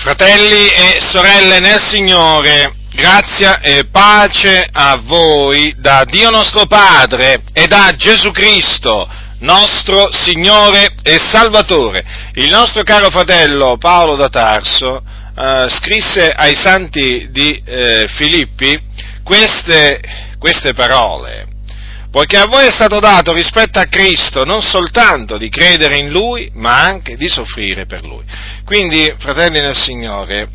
Fratelli e sorelle nel Signore, grazia e pace a voi da Dio nostro Padre e da Gesù Cristo, nostro Signore e Salvatore. Il nostro caro fratello Paolo da Tarso eh, scrisse ai santi di eh, Filippi queste, queste parole poiché a voi è stato dato rispetto a Cristo non soltanto di credere in Lui, ma anche di soffrire per Lui. Quindi, fratelli nel Signore,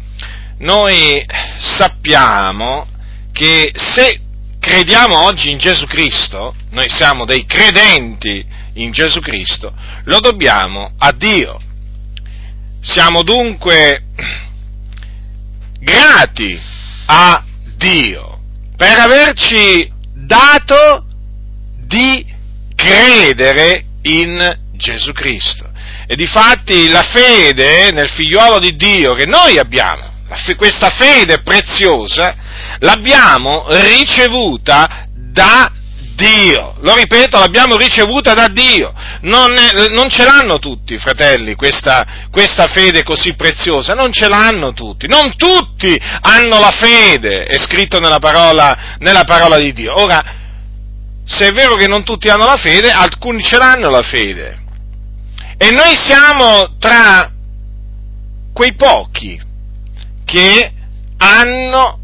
noi sappiamo che se crediamo oggi in Gesù Cristo, noi siamo dei credenti in Gesù Cristo, lo dobbiamo a Dio. Siamo dunque grati a Dio per averci dato di credere in Gesù Cristo. E difatti la fede nel figliuolo di Dio che noi abbiamo, questa fede preziosa, l'abbiamo ricevuta da Dio. Lo ripeto, l'abbiamo ricevuta da Dio. Non, è, non ce l'hanno tutti, fratelli, questa, questa, fede così preziosa. Non ce l'hanno tutti. Non tutti hanno la fede, è scritto nella parola, nella parola di Dio. Ora, se è vero che non tutti hanno la fede, alcuni ce l'hanno la fede. E noi siamo tra quei pochi che hanno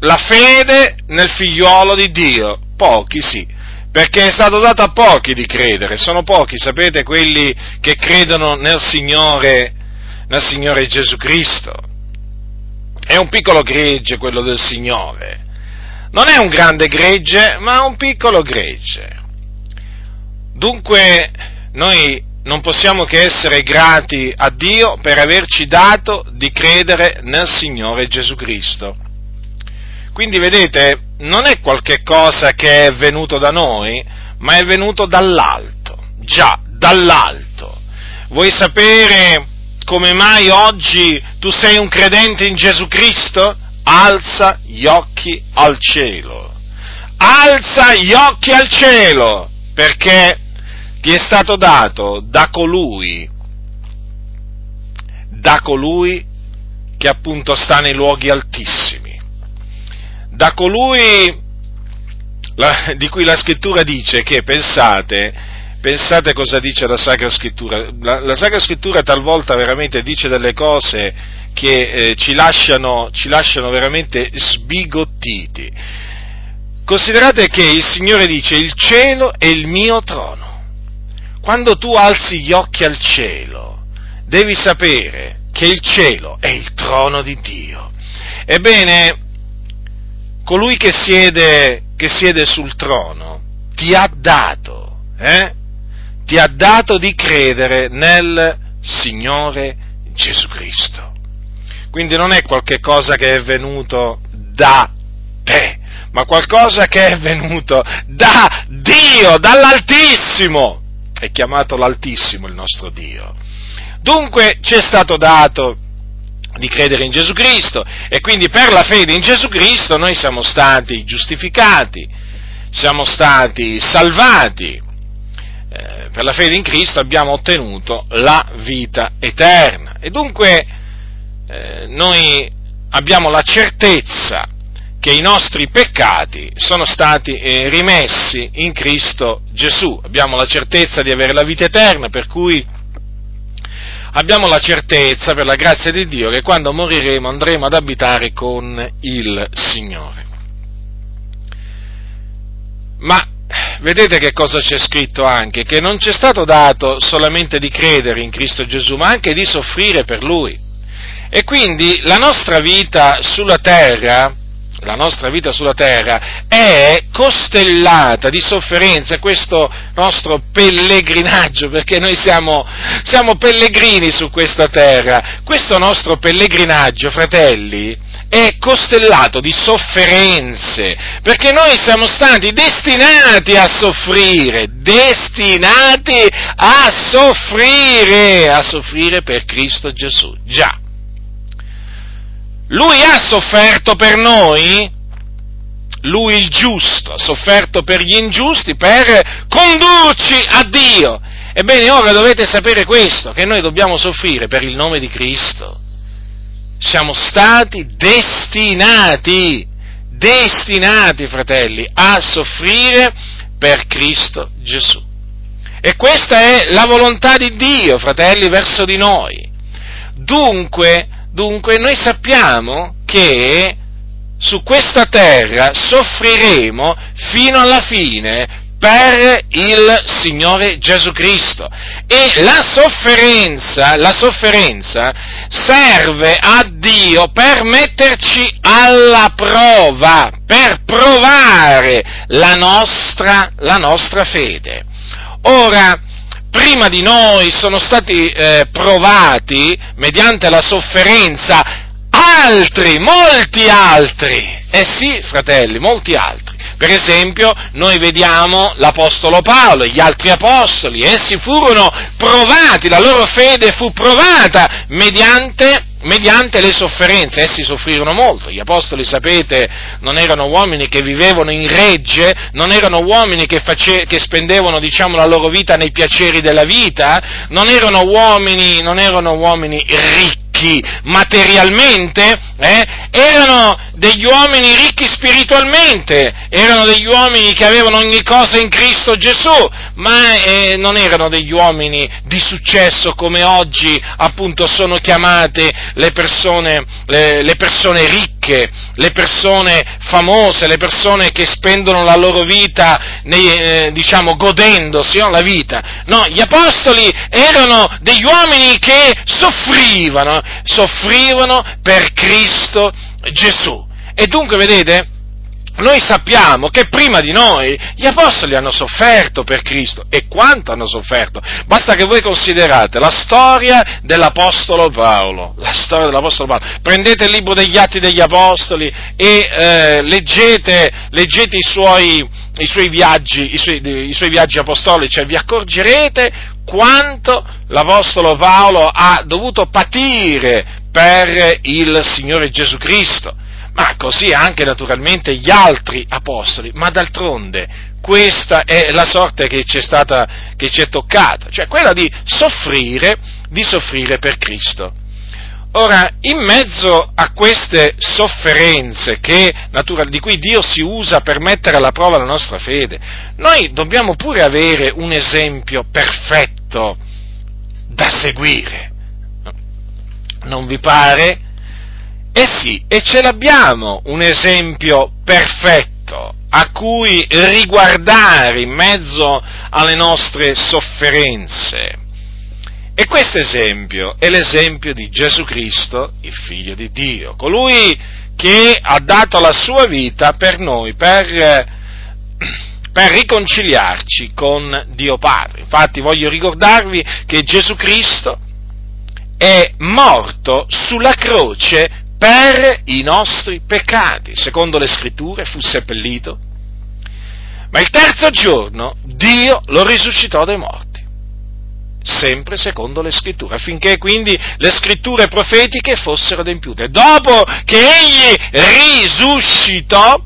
la fede nel figliuolo di Dio. Pochi sì, perché è stato dato a pochi di credere, sono pochi, sapete, quelli che credono nel Signore, nel Signore Gesù Cristo. È un piccolo gregge quello del Signore non è un grande gregge, ma un piccolo gregge. Dunque noi non possiamo che essere grati a Dio per averci dato di credere nel Signore Gesù Cristo. Quindi vedete, non è qualche cosa che è venuto da noi, ma è venuto dall'alto, già, dall'alto. Vuoi sapere come mai oggi tu sei un credente in Gesù Cristo? Alza gli occhi al cielo. Alza gli occhi al cielo, perché ti è stato dato da colui, da colui che appunto sta nei luoghi altissimi, da colui la, di cui la scrittura dice che, pensate, pensate cosa dice la Sacra Scrittura, la, la Sacra Scrittura talvolta veramente dice delle cose che eh, ci, lasciano, ci lasciano veramente sbigottiti. Considerate che il Signore dice il cielo è il mio trono. Quando tu alzi gli occhi al cielo, devi sapere che il cielo è il trono di Dio. Ebbene, colui che siede, che siede sul trono ti ha dato, eh? ti ha dato di credere nel Signore Gesù Cristo. Quindi non è qualcosa che è venuto da te, ma qualcosa che è venuto da Dio, dall'Altissimo. È chiamato l'Altissimo il nostro Dio. Dunque ci è stato dato di credere in Gesù Cristo e quindi per la fede in Gesù Cristo noi siamo stati giustificati, siamo stati salvati. Eh, per la fede in Cristo abbiamo ottenuto la vita eterna. E dunque eh, noi abbiamo la certezza che i nostri peccati sono stati eh, rimessi in Cristo Gesù, abbiamo la certezza di avere la vita eterna, per cui abbiamo la certezza, per la grazia di Dio, che quando moriremo andremo ad abitare con il Signore. Ma vedete che cosa c'è scritto anche? Che non c'è stato dato solamente di credere in Cristo Gesù, ma anche di soffrire per Lui. E quindi la nostra vita sulla terra, la nostra vita sulla terra è costellata di sofferenze, questo nostro pellegrinaggio, perché noi siamo, siamo pellegrini su questa terra, questo nostro pellegrinaggio, fratelli, è costellato di sofferenze, perché noi siamo stati destinati a soffrire, destinati a soffrire, a soffrire per Cristo Gesù, già. Lui ha sofferto per noi, lui il giusto, ha sofferto per gli ingiusti per condurci a Dio. Ebbene, ora dovete sapere questo, che noi dobbiamo soffrire per il nome di Cristo. siamo stati destinati, destinati, fratelli, a soffrire per Cristo Gesù. E questa è la volontà di Dio, fratelli, verso di noi. Dunque, dunque noi sappiamo che su questa terra soffriremo fino alla fine per il Signore Gesù Cristo. E la sofferenza, la sofferenza serve a Dio per metterci alla prova, per provare la nostra, la nostra fede. Ora, prima di noi sono stati eh, provati mediante la sofferenza altri, molti altri. Eh sì, fratelli, molti altri. Per esempio, noi vediamo l'Apostolo Paolo e gli altri Apostoli, essi furono provati, la loro fede fu provata mediante, mediante le sofferenze, essi soffrirono molto. Gli Apostoli, sapete, non erano uomini che vivevano in regge, non erano uomini che, face, che spendevano, diciamo, la loro vita nei piaceri della vita, non erano uomini, non erano uomini ricchi materialmente, eh, erano degli uomini ricchi spiritualmente, erano degli uomini che avevano ogni cosa in Cristo Gesù, ma eh, non erano degli uomini di successo come oggi appunto sono chiamate le persone, le, le persone ricche, le persone famose, le persone che spendono la loro vita, nei, eh, diciamo, godendosi no, la vita. No, gli apostoli erano degli uomini che soffrivano, soffrivano per Cristo Gesù. E dunque, vedete, noi sappiamo che prima di noi gli apostoli hanno sofferto per Cristo e quanto hanno sofferto. Basta che voi considerate la storia dell'apostolo Paolo, la storia dell'apostolo Paolo. Prendete il libro degli Atti degli Apostoli e eh, leggete, leggete i, suoi, i, suoi viaggi, i, suoi, i suoi viaggi apostolici e vi accorgerete quanto l'Apostolo Paolo ha dovuto patire per il Signore Gesù Cristo, ma così anche naturalmente gli altri Apostoli, ma d'altronde questa è la sorte che ci è, stata, che ci è toccata, cioè quella di soffrire, di soffrire per Cristo. Ora, in mezzo a queste sofferenze che, di cui Dio si usa per mettere alla prova la nostra fede, noi dobbiamo pure avere un esempio perfetto da seguire. Non vi pare? Eh sì, e ce l'abbiamo un esempio perfetto a cui riguardare in mezzo alle nostre sofferenze. E questo esempio è l'esempio di Gesù Cristo, il figlio di Dio, colui che ha dato la sua vita per noi, per, per riconciliarci con Dio Padre. Infatti voglio ricordarvi che Gesù Cristo è morto sulla croce per i nostri peccati. Secondo le scritture fu seppellito, ma il terzo giorno Dio lo risuscitò dai morti sempre secondo le scritture, affinché quindi le scritture profetiche fossero adempiute. Dopo che egli risuscitò,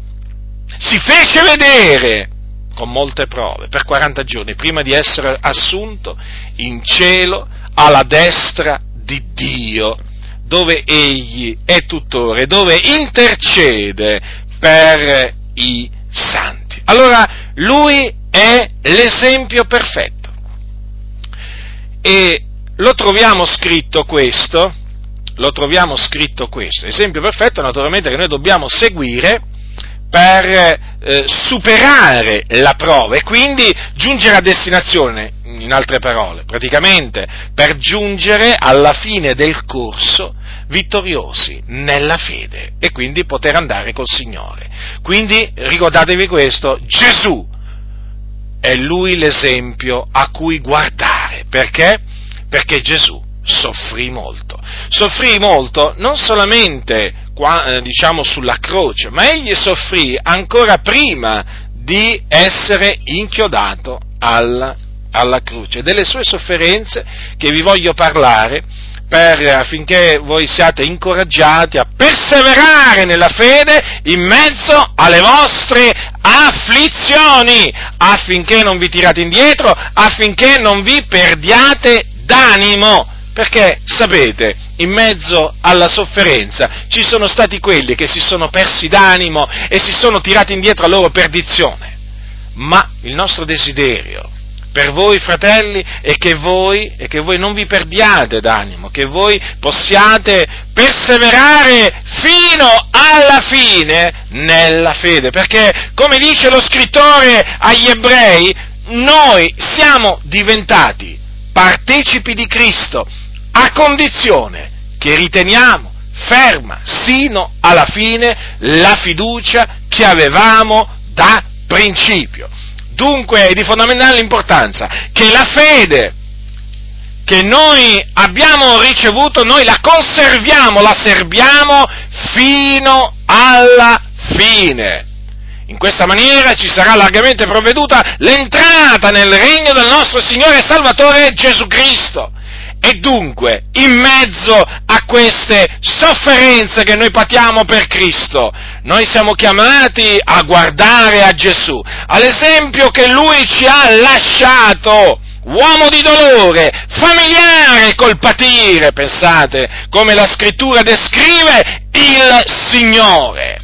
si fece vedere con molte prove per 40 giorni prima di essere assunto in cielo alla destra di Dio, dove egli è tutore, dove intercede per i santi. Allora, lui è l'esempio perfetto e lo troviamo scritto questo, lo troviamo scritto questo, esempio perfetto naturalmente che noi dobbiamo seguire per eh, superare la prova e quindi giungere a destinazione, in altre parole, praticamente per giungere alla fine del corso vittoriosi nella fede e quindi poter andare col Signore. Quindi ricordatevi questo, Gesù è lui l'esempio a cui guardare. Perché? Perché Gesù soffrì molto. Soffrì molto non solamente qua, eh, diciamo sulla croce, ma egli soffrì ancora prima di essere inchiodato alla, alla croce. Delle sue sofferenze che vi voglio parlare per, affinché voi siate incoraggiati a perseverare nella fede in mezzo alle vostre afflizioni, affinché non vi tirate indietro, affinché non vi perdiate d'animo. Perché, sapete, in mezzo alla sofferenza ci sono stati quelli che si sono persi d'animo e si sono tirati indietro a loro perdizione. Ma il nostro desiderio per voi fratelli è che voi, è che voi non vi perdiate d'animo, che voi possiate perseverare fino alla fine nella fede, perché come dice lo scrittore agli ebrei, noi siamo diventati partecipi di Cristo a condizione che riteniamo ferma sino alla fine la fiducia che avevamo da principio. Dunque è di fondamentale importanza che la fede che noi abbiamo ricevuto, noi la conserviamo, la serbiamo fino alla fine. In questa maniera ci sarà largamente provveduta l'entrata nel regno del nostro Signore e Salvatore Gesù Cristo. E dunque, in mezzo a queste sofferenze che noi patiamo per Cristo, noi siamo chiamati a guardare a Gesù, all'esempio che Lui ci ha lasciato, uomo di dolore, familiare col patire, pensate, come la scrittura descrive il Signore.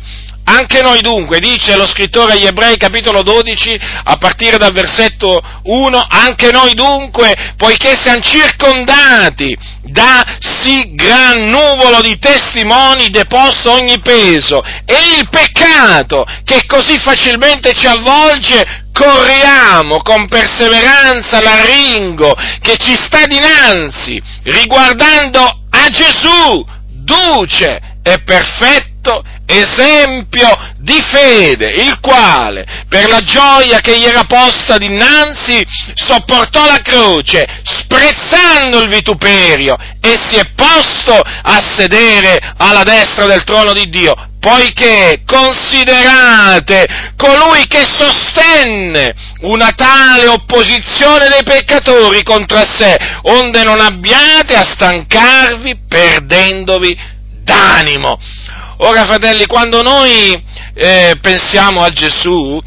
Anche noi dunque, dice lo scrittore agli ebrei capitolo 12, a partire dal versetto 1, anche noi dunque, poiché siamo circondati da sì gran nuvolo di testimoni deposto ogni peso e il peccato che così facilmente ci avvolge, corriamo con perseveranza l'arringo che ci sta dinanzi, riguardando a Gesù, duce e perfetto esempio di fede, il quale, per la gioia che gli era posta dinanzi, sopportò la croce, sprezzando il vituperio, e si è posto a sedere alla destra del trono di Dio, poiché considerate colui che sostenne una tale opposizione dei peccatori contro sé, onde non abbiate a stancarvi perdendovi d'animo. Ora, fratelli, quando noi eh, pensiamo a Gesù,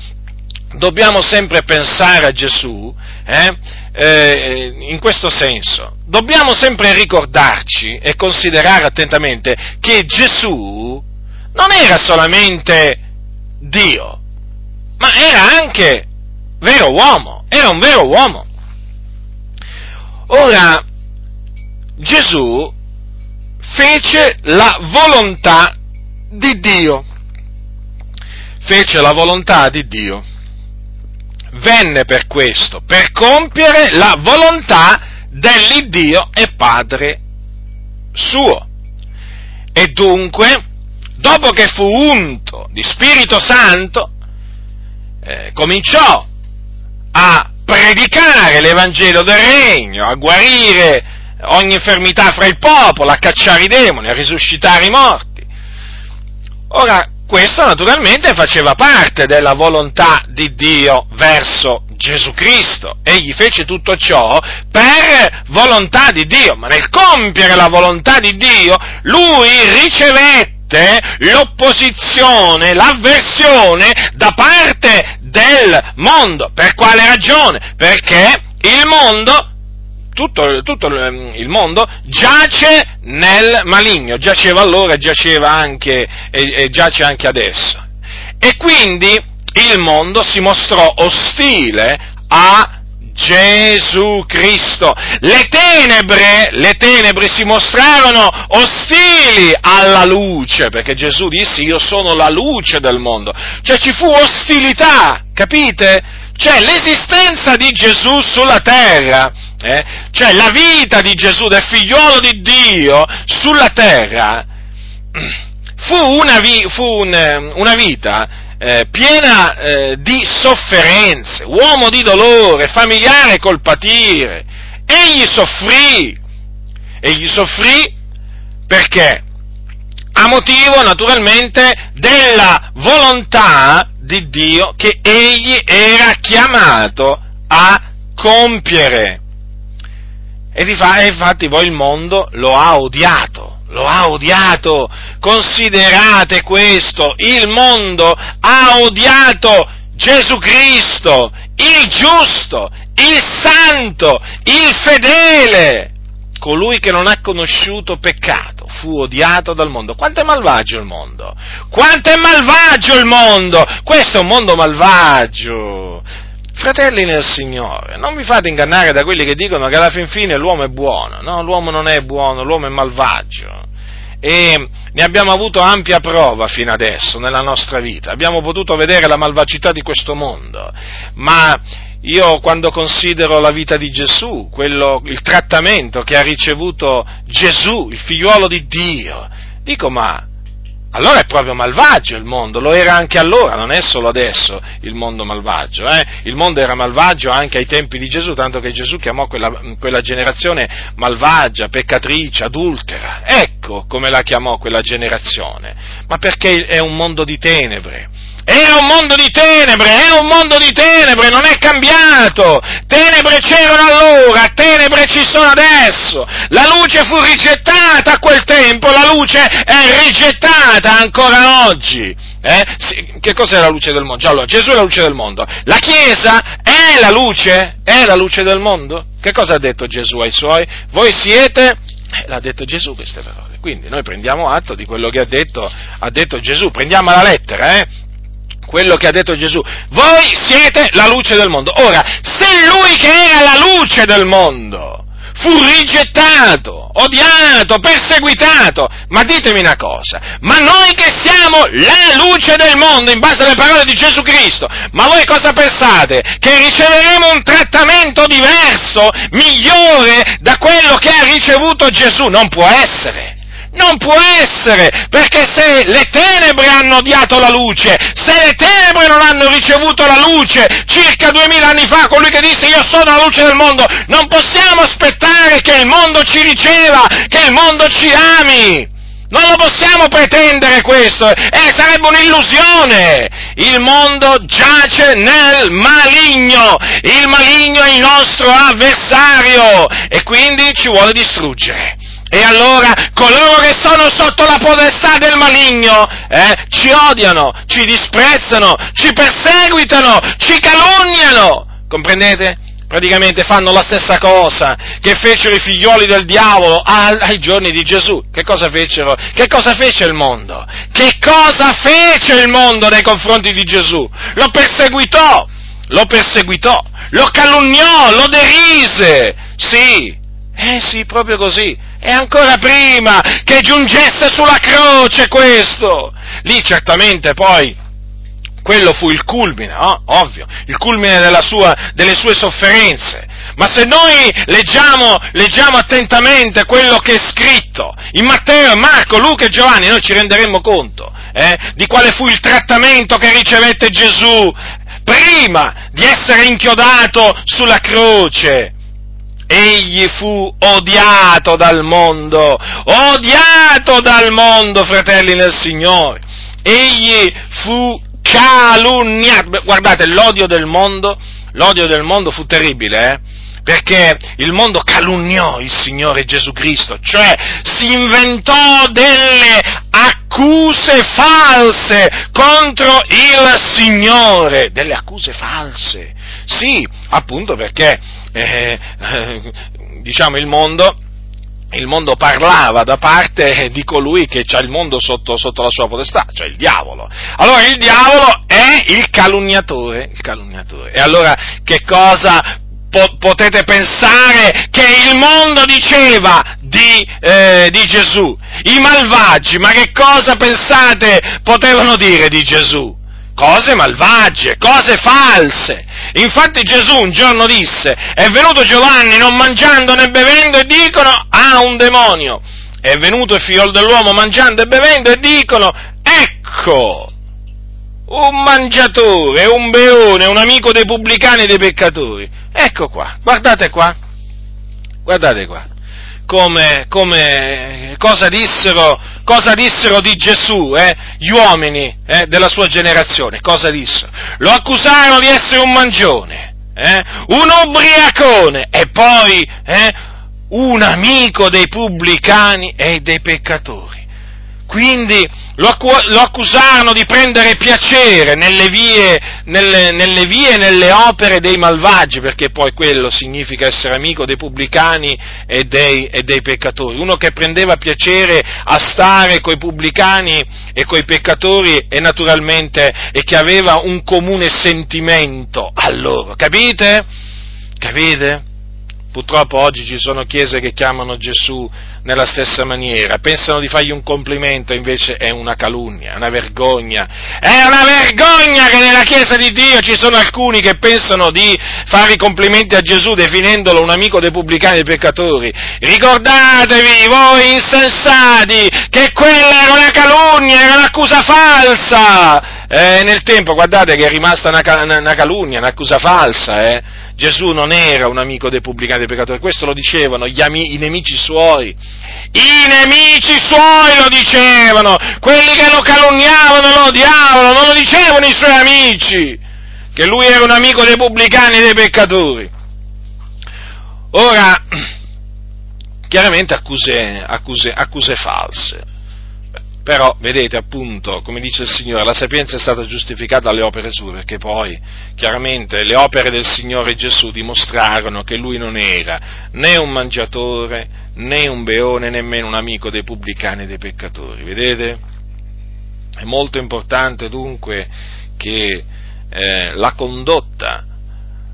dobbiamo sempre pensare a Gesù eh, eh, in questo senso. Dobbiamo sempre ricordarci e considerare attentamente che Gesù non era solamente Dio, ma era anche vero uomo, era un vero uomo. Ora, Gesù fece la volontà di Dio. Fece la volontà di Dio. Venne per questo, per compiere la volontà dell'Iddio e Padre suo. E dunque, dopo che fu unto di Spirito Santo, eh, cominciò a predicare l'Evangelo del Regno, a guarire ogni infermità fra il popolo, a cacciare i demoni, a risuscitare i morti. Ora, questo naturalmente faceva parte della volontà di Dio verso Gesù Cristo. Egli fece tutto ciò per volontà di Dio, ma nel compiere la volontà di Dio, lui ricevette l'opposizione, l'avversione da parte del mondo. Per quale ragione? Perché il mondo tutto, tutto, ehm, il mondo giace nel maligno, giaceva allora, giaceva anche e, e giace anche adesso. E quindi il mondo si mostrò ostile a Gesù Cristo. Le tenebre, le tenebre si mostrarono ostili alla luce, perché Gesù disse io sono la luce del mondo. Cioè ci fu ostilità, capite? Cioè l'esistenza di Gesù sulla terra eh? cioè la vita di Gesù, del figliuolo di Dio sulla terra, fu una, vi, fu un, una vita eh, piena eh, di sofferenze, uomo di dolore, familiare col patire. Egli soffrì, egli soffrì perché? A motivo naturalmente della volontà di Dio che egli era chiamato a compiere. E infatti poi il mondo lo ha odiato, lo ha odiato. Considerate questo, il mondo ha odiato Gesù Cristo, il giusto, il santo, il fedele. colui che non ha conosciuto peccato fu odiato dal mondo. Quanto è malvagio il mondo? Quanto è malvagio il mondo? Questo è un mondo malvagio. Fratelli nel Signore, non vi fate ingannare da quelli che dicono che alla fin fine l'uomo è buono. No, l'uomo non è buono, l'uomo è malvagio. E ne abbiamo avuto ampia prova fino adesso nella nostra vita. Abbiamo potuto vedere la malvagità di questo mondo. Ma io quando considero la vita di Gesù, quello, il trattamento che ha ricevuto Gesù, il figliuolo di Dio, dico ma allora è proprio malvagio il mondo, lo era anche allora, non è solo adesso il mondo malvagio, eh? il mondo era malvagio anche ai tempi di Gesù, tanto che Gesù chiamò quella, quella generazione malvagia, peccatrice, adultera, ecco come la chiamò quella generazione, ma perché è un mondo di tenebre, è un mondo di tenebre, è un mondo di tenebre, non è cambiato. Tenebre c'erano allora, tenebre ci sono adesso. La luce fu rigettata a quel tempo, la luce è rigettata ancora oggi. Eh? Che cos'è la luce del mondo? Allora, Gesù è la luce del mondo. La Chiesa è la luce? È la luce del mondo? Che cosa ha detto Gesù ai suoi? Voi siete eh, l'ha detto Gesù queste parole. Quindi noi prendiamo atto di quello che ha detto, ha detto Gesù, prendiamo la lettera, eh? Quello che ha detto Gesù. Voi siete la luce del mondo. Ora, se lui che era la luce del mondo fu rigettato, odiato, perseguitato, ma ditemi una cosa, ma noi che siamo la luce del mondo in base alle parole di Gesù Cristo, ma voi cosa pensate? Che riceveremo un trattamento diverso, migliore da quello che ha ricevuto Gesù? Non può essere. Non può essere, perché se le tenebre hanno odiato la luce, se le tenebre non hanno ricevuto la luce, circa duemila anni fa, colui che disse io sono la luce del mondo, non possiamo aspettare che il mondo ci riceva, che il mondo ci ami. Non lo possiamo pretendere questo, eh, sarebbe un'illusione. Il mondo giace nel maligno, il maligno è il nostro avversario e quindi ci vuole distruggere. E allora coloro che sono sotto la podestà del maligno eh, ci odiano, ci disprezzano, ci perseguitano, ci calunniano. Comprendete? Praticamente fanno la stessa cosa che fecero i figlioli del diavolo ai giorni di Gesù. Che cosa fecero? Che cosa fece il mondo? Che cosa fece il mondo nei confronti di Gesù? Lo perseguitò, lo perseguitò, lo calunniò, lo derise. Sì, eh sì, proprio così e ancora prima che giungesse sulla croce questo. Lì certamente poi quello fu il culmine, oh, ovvio, il culmine sua, delle sue sofferenze. Ma se noi leggiamo, leggiamo, attentamente quello che è scritto in Matteo, Marco, Luca e Giovanni, noi ci renderemo conto eh, di quale fu il trattamento che ricevette Gesù prima di essere inchiodato sulla croce egli fu odiato dal mondo, odiato dal mondo, fratelli nel Signore. Egli fu calunniato. Guardate, l'odio del mondo, l'odio del mondo fu terribile, eh? Perché il mondo calunniò il Signore Gesù Cristo, cioè si inventò delle accuse false contro il Signore, delle accuse false. Sì, appunto perché eh, diciamo il mondo, il mondo parlava da parte di colui che ha il mondo sotto, sotto, la sua potestà, cioè il diavolo. Allora il diavolo è il calunniatore, il calunniatore. E allora che cosa po- potete pensare che il mondo diceva di, eh, di Gesù? I malvagi, ma che cosa pensate potevano dire di Gesù? Cose malvagie, cose false. Infatti Gesù un giorno disse, è venuto Giovanni non mangiando né bevendo e dicono, ha ah, un demonio. È venuto il figlio dell'uomo mangiando e bevendo e dicono, ecco, un mangiatore, un beone, un amico dei pubblicani e dei peccatori. Ecco qua, guardate qua, guardate qua, come, come cosa dissero cosa dissero di Gesù eh, gli uomini eh, della sua generazione? Cosa dissero? Lo accusarono di essere un mangione, eh, un ubriacone e poi eh, un amico dei pubblicani e dei peccatori. Quindi lo, lo accusarono di prendere piacere nelle vie, nelle, nelle vie e nelle opere dei malvagi, perché poi quello significa essere amico dei pubblicani e dei, e dei peccatori. Uno che prendeva piacere a stare coi pubblicani e coi peccatori e naturalmente e che aveva un comune sentimento a loro, capite? Capite? Purtroppo oggi ci sono chiese che chiamano Gesù nella stessa maniera, pensano di fargli un complimento, invece è una calunnia, una vergogna. È una vergogna che nella Chiesa di Dio ci sono alcuni che pensano di fare i complimenti a Gesù definendolo un amico dei pubblicani e dei peccatori. Ricordatevi, voi insensati, che quella era una calunnia, era un'accusa falsa. Eh, nel tempo, guardate che è rimasta una, una calunnia, un'accusa falsa, eh Gesù non era un amico dei pubblicani e dei peccatori, questo lo dicevano ami, i nemici suoi. I nemici suoi lo dicevano, quelli che lo calunniavano e lo odiavano, non lo dicevano i suoi amici, che lui era un amico dei pubblicani e dei peccatori. Ora, chiaramente accuse, accuse, accuse false. Però, vedete, appunto, come dice il Signore, la sapienza è stata giustificata dalle opere sue, perché poi, chiaramente, le opere del Signore Gesù dimostrarono che lui non era né un mangiatore, né un beone, nemmeno un amico dei pubblicani e dei peccatori. Vedete? È molto importante dunque che eh, la condotta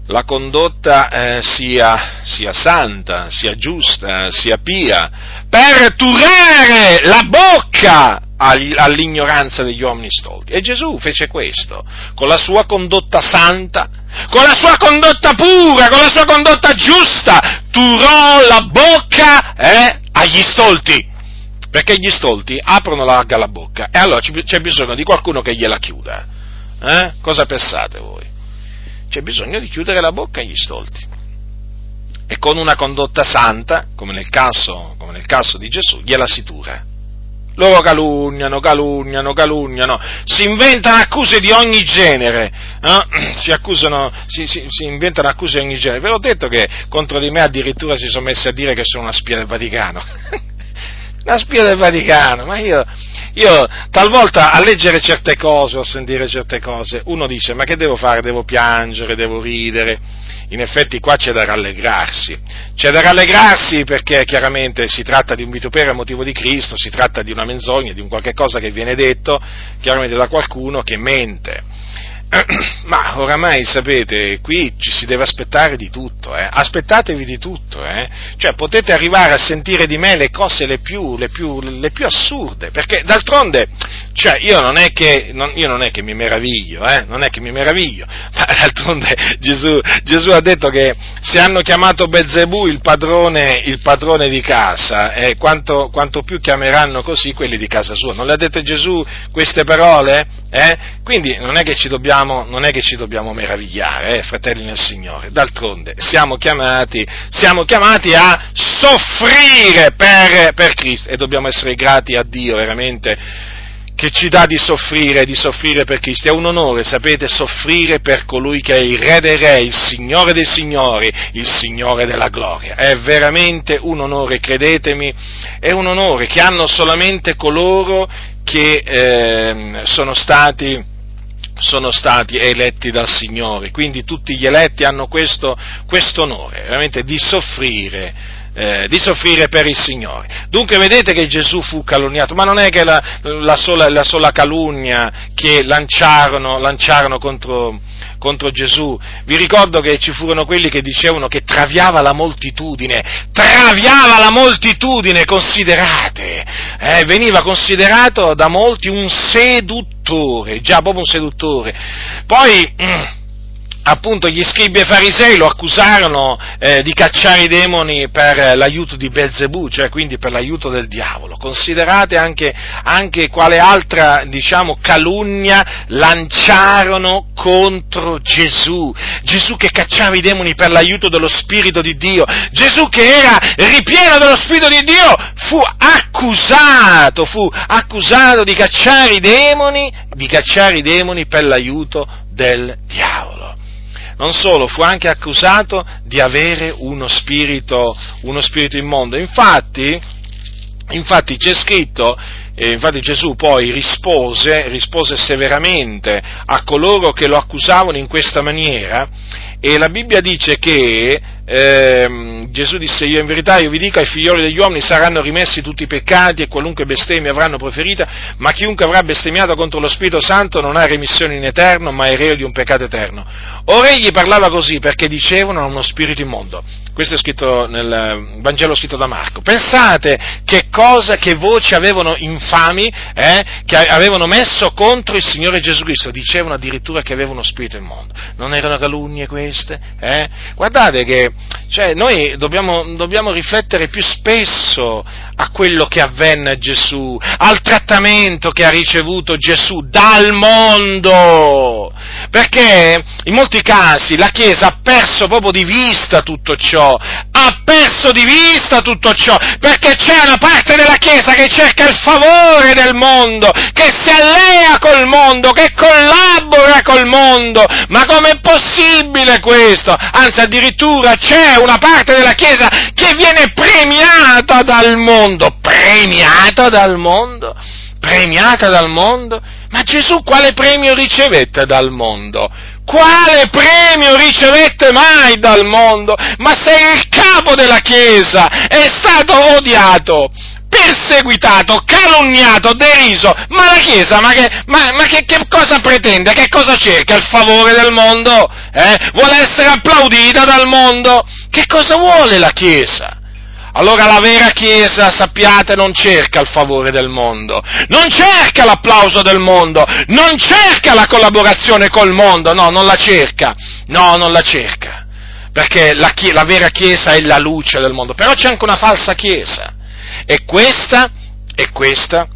la condotta eh, sia, sia, santa, sia giusta, sia pia, per turare la bocca all'ignoranza degli uomini stolti. E Gesù fece questo, con la sua condotta santa, con la sua condotta pura, con la sua condotta giusta, turò la bocca eh, agli stolti. Perché gli stolti aprono larga la bocca e allora c'è bisogno di qualcuno che gliela chiuda. Eh? Cosa pensate voi? C'è bisogno di chiudere la bocca agli stolti. E con una condotta santa, come nel caso, come nel caso di Gesù, gliela si tura. Loro calunniano, calunniano, calunniano, si inventano accuse di ogni genere, eh? si, accusano, si, si, si, inventano accuse di ogni genere. Ve l'ho detto che contro di me addirittura si sono messi a dire che sono una spia del Vaticano. una spia del Vaticano, ma io, io talvolta a leggere certe cose o a sentire certe cose, uno dice ma che devo fare? Devo piangere, devo ridere. In effetti qua c'è da rallegrarsi. C'è da rallegrarsi perché chiaramente si tratta di un vitupero a motivo di Cristo, si tratta di una menzogna, di un qualche cosa che viene detto chiaramente da qualcuno che mente Ma oramai sapete, qui ci si deve aspettare di tutto, eh? aspettatevi di tutto, eh? cioè potete arrivare a sentire di me le cose le più, le più, le più assurde, perché d'altronde, cioè io non è che, non, io non è che mi meraviglio, eh? non è che mi meraviglio, ma d'altronde Gesù, Gesù, ha detto che se hanno chiamato Bezzebù il padrone, il padrone di casa, eh, quanto, quanto, più chiameranno così quelli di casa sua, non le ha dette Gesù queste parole? Eh? Quindi non è che ci dobbiamo dobbiamo, non è che ci dobbiamo meravigliare, eh, fratelli nel Signore, d'altronde siamo chiamati, siamo chiamati a soffrire per, per Cristo e dobbiamo essere grati a Dio veramente che ci dà di soffrire, di soffrire per Cristo. È un onore, sapete, soffrire per colui che è il Re dei Re, il Signore dei Signori, il Signore della Gloria. È veramente un onore, credetemi, è un onore che hanno solamente coloro che eh, sono stati sono stati eletti dal Signore, quindi tutti gli eletti hanno questo, onore, veramente di soffrire, eh, di soffrire per il Signore. Dunque vedete che Gesù fu calunniato, ma non è che la, la, sola, la sola, calunnia che lanciarono, lanciarono contro, contro, Gesù. Vi ricordo che ci furono quelli che dicevano che traviava la moltitudine, traviava la moltitudine, considerate, eh, veniva considerato da molti un seduttore, già proprio un seduttore. Poi... Mm, appunto gli scribi e farisei lo accusarono eh, di cacciare i demoni per l'aiuto di Belzebù, cioè quindi per l'aiuto del diavolo. Considerate anche, anche quale altra, diciamo, calunnia lanciarono contro Gesù. Gesù che cacciava i demoni per l'aiuto dello Spirito di Dio. Gesù che era ripieno dello Spirito di Dio fu accusato, fu accusato di cacciare i demoni, di cacciare i demoni per l'aiuto del diavolo non solo, fu anche accusato di avere uno spirito, uno spirito immondo. Infatti, Infatti c'è scritto, eh, infatti Gesù poi rispose, rispose severamente a coloro che lo accusavano in questa maniera e la Bibbia dice che eh, Gesù disse io in verità io vi dico ai figlioli degli uomini saranno rimessi tutti i peccati e qualunque bestemmia avranno proferita, ma chiunque avrà bestemmiato contro lo Spirito Santo non ha remissione in eterno, ma è reo di un peccato eterno. Ora egli parlava così perché dicevano uno spirito immondo. Questo è scritto nel Vangelo scritto da Marco. Pensate che cosa, che voci avevano infami, eh, che avevano messo contro il Signore Gesù Cristo. Dicevano addirittura che avevano spirito immondo. Non erano calunnie queste? Eh? Guardate che cioè, noi dobbiamo, dobbiamo riflettere più spesso a quello che avvenne a Gesù, al trattamento che ha ricevuto Gesù dal mondo. Perché in molti casi la Chiesa ha perso proprio di vista tutto ciò, ha perso di vista tutto ciò, perché c'è una parte della Chiesa che cerca il favore del mondo, che si allea col mondo, che collabora col mondo. Ma com'è possibile questo? Anzi, addirittura c'è una parte della Chiesa che viene premiata dal mondo, premiata dal mondo, premiata dal mondo. Ma Gesù quale premio ricevette dal mondo? Quale premio ricevette mai dal mondo? Ma se il capo della Chiesa è stato odiato, perseguitato, calunniato, deriso, ma la Chiesa, ma, che, ma, ma che, che, cosa pretende? Che cosa cerca? Il favore del mondo? Eh? Vuole essere applaudita dal mondo? Che cosa vuole la Chiesa? Allora la vera Chiesa, sappiate, non cerca il favore del mondo, non cerca l'applauso del mondo, non cerca la collaborazione col mondo, no, non la cerca, no, non la cerca, perché la, la vera Chiesa è la luce del mondo, però c'è anche una falsa Chiesa, e questa, e questa,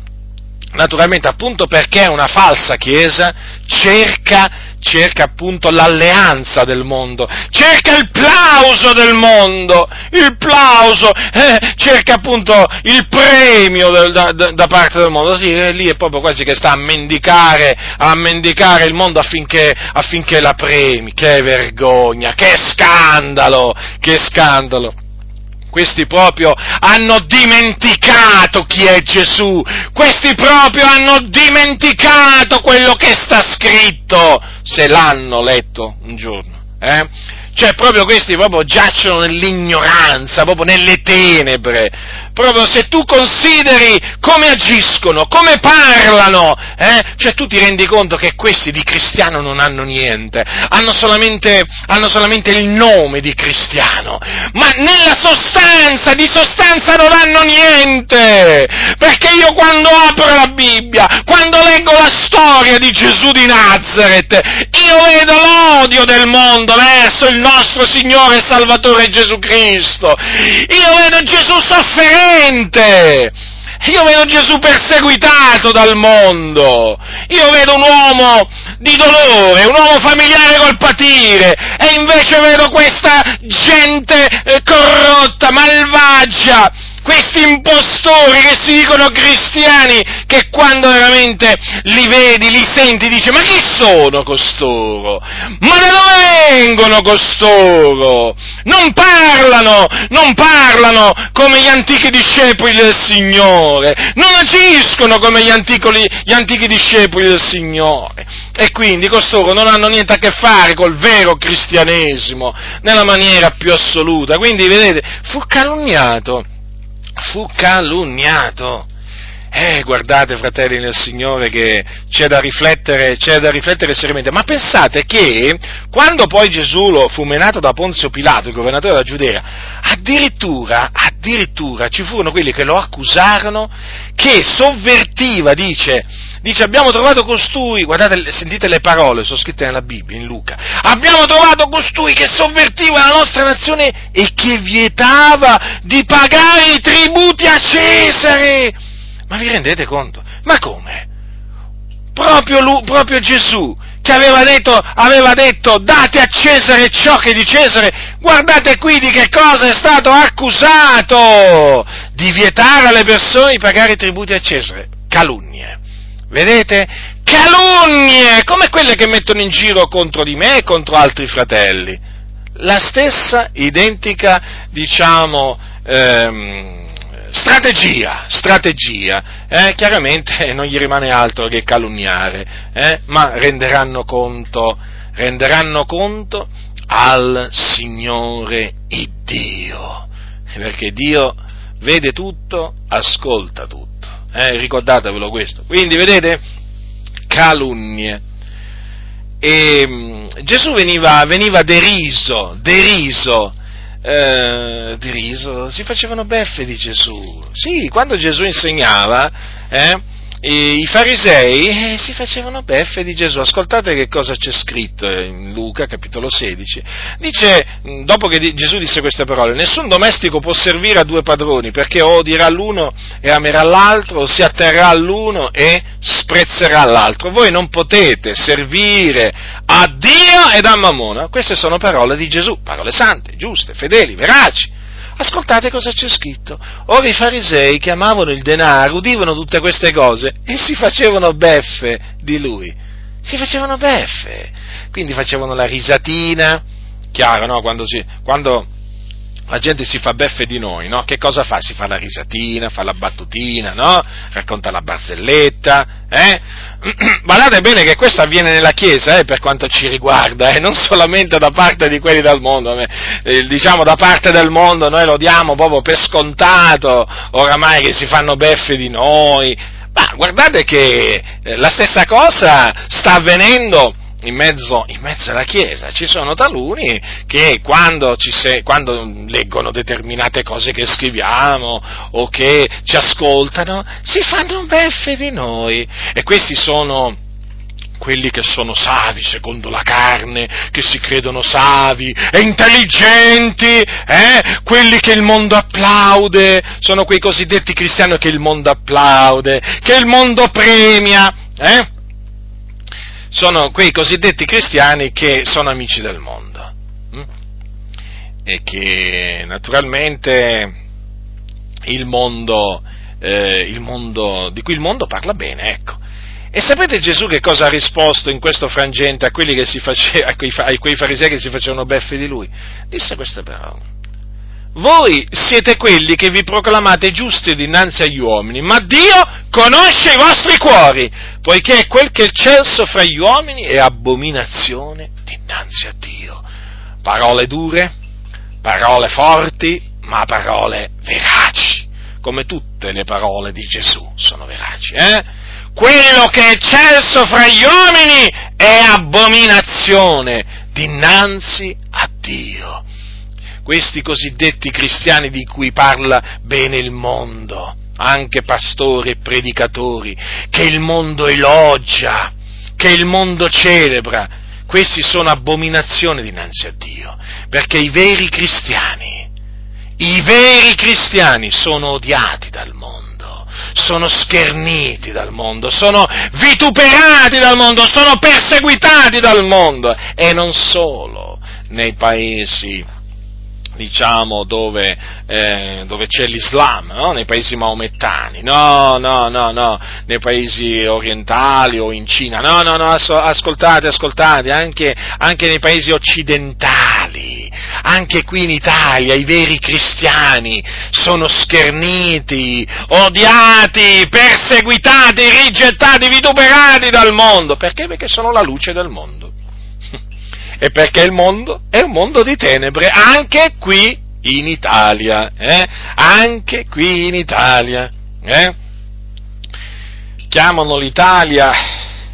naturalmente appunto perché è una falsa Chiesa, cerca cerca appunto l'alleanza del mondo, cerca il plauso del mondo, il plauso, eh, cerca appunto il premio del, da, da, parte del mondo, sì, eh, lì è proprio quasi che sta a mendicare, a mendicare il mondo affinché, affinché la premi, che vergogna, che scandalo, che scandalo questi proprio hanno dimenticato chi è Gesù, questi proprio hanno dimenticato quello che sta scritto, se l'hanno letto un giorno. Eh? Cioè, proprio questi proprio giacciono nell'ignoranza, proprio nelle tenebre. Proprio se tu consideri come agiscono, come parlano, eh? cioè tu ti rendi conto che questi di cristiano non hanno niente, hanno solamente, hanno solamente il nome di cristiano, ma nella sostanza, di sostanza non hanno niente. Perché io quando apro la Bibbia, quando leggo la storia di Gesù di Nazareth, io vedo l'odio del mondo verso il nostro Signore e Salvatore Gesù Cristo. Io vedo Gesù sofferente. Io vedo Gesù perseguitato dal mondo, io vedo un uomo di dolore, un uomo familiare col patire, e invece vedo questa gente eh, corrotta, malvagia, questi impostori che si dicono cristiani, che quando veramente li vedi, li senti, dici, ma chi sono costoro? Ma da dove vengono costoro? Non parlano, non parlano come gli antichi discepoli del Signore, non agiscono come gli, anticoli, gli antichi discepoli del Signore. E quindi costoro non hanno niente a che fare col vero cristianesimo, nella maniera più assoluta. Quindi, vedete, fu calunniato fu calunniato. Eh, guardate, fratelli nel Signore, che c'è da riflettere, c'è da riflettere seriamente. Ma pensate che quando poi Gesù lo fu menato da Ponzio Pilato, il governatore della Giudea, addirittura, addirittura ci furono quelli che lo accusarono che sovvertiva, dice, dice abbiamo trovato costui, guardate, sentite le parole, sono scritte nella Bibbia, in Luca, abbiamo trovato costui che sovvertiva la nostra nazione e che vietava di pagare i tributi a Cesare. Ma vi rendete conto? Ma come? Proprio, lui, proprio Gesù che aveva detto, aveva detto date a Cesare ciò che è di Cesare, guardate qui di che cosa è stato accusato, di vietare alle persone di pagare i tributi a Cesare, calunnie. Vedete? Calunnie, come quelle che mettono in giro contro di me e contro altri fratelli. La stessa identica, diciamo, ehm, strategia, strategia, eh, chiaramente non gli rimane altro che calunniare, eh, ma renderanno conto, renderanno conto al Signore Dio, perché Dio vede tutto, ascolta tutto, eh, ricordatevelo questo. Quindi vedete, calunnie. E mm, Gesù veniva, veniva deriso, deriso eh, di riso, si facevano beffe di Gesù. Sì, quando Gesù insegnava, eh, i farisei eh, si facevano beffe di Gesù. Ascoltate che cosa c'è scritto in Luca, capitolo 16. Dice, dopo che Gesù disse queste parole, nessun domestico può servire a due padroni, perché odierà l'uno e amerà l'altro, o si atterrà all'uno e sprezzerà l'altro. Voi non potete servire a Dio ed a Mammona. Queste sono parole di Gesù, parole sante, giuste, fedeli, veraci. Ascoltate cosa c'è scritto. Ora i farisei che amavano il denaro udivano tutte queste cose e si facevano beffe di lui. Si facevano beffe. Quindi facevano la risatina. Chiaro, no? Quando, si, quando la gente si fa beffe di noi, no? Che cosa fa? Si fa la risatina, fa la battutina, no? Racconta la barzelletta, eh? Guardate bene che questo avviene nella Chiesa, eh, per quanto ci riguarda, eh? non solamente da parte di quelli del mondo, eh, diciamo da parte del mondo noi lo diamo proprio per scontato, oramai che si fanno beffe di noi, ma guardate che eh, la stessa cosa sta avvenendo in mezzo, in mezzo, alla Chiesa. Ci sono taluni che quando, se, quando, leggono determinate cose che scriviamo o che ci ascoltano, si fanno beffe di noi. E questi sono quelli che sono savi secondo la carne, che si credono savi e intelligenti, eh? quelli che il mondo applaude, sono quei cosiddetti cristiani che il mondo applaude, che il mondo premia, eh? Sono quei cosiddetti cristiani che sono amici del mondo hm? e che naturalmente il mondo, eh, il mondo, di cui il mondo parla bene, ecco. E sapete Gesù che cosa ha risposto in questo frangente a, face, a, quei, a quei farisei che si facevano beffe di lui? Disse queste parole. Voi siete quelli che vi proclamate giusti dinanzi agli uomini, ma Dio conosce i vostri cuori, poiché quel che è celso fra gli uomini è abominazione dinanzi a Dio. Parole dure, parole forti, ma parole veraci, come tutte le parole di Gesù sono veraci. Eh? Quello che è celso fra gli uomini è abominazione dinanzi a Dio questi cosiddetti cristiani di cui parla bene il mondo, anche pastori e predicatori, che il mondo elogia, che il mondo celebra, questi sono abominazioni dinanzi a Dio, perché i veri cristiani, i veri cristiani sono odiati dal mondo, sono scherniti dal mondo, sono vituperati dal mondo, sono perseguitati dal mondo e non solo nei paesi diciamo, dove, eh, dove c'è l'Islam, no? nei paesi maomettani, no, no, no, no, nei paesi orientali o in Cina, no, no, no, ascoltate, ascoltate, anche, anche nei paesi occidentali, anche qui in Italia i veri cristiani sono scherniti, odiati, perseguitati, rigettati, vituperati dal mondo, perché? Perché sono la luce del mondo e perché il mondo è un mondo di tenebre, anche qui in Italia, eh? anche qui in Italia. Eh? Chiamano l'Italia,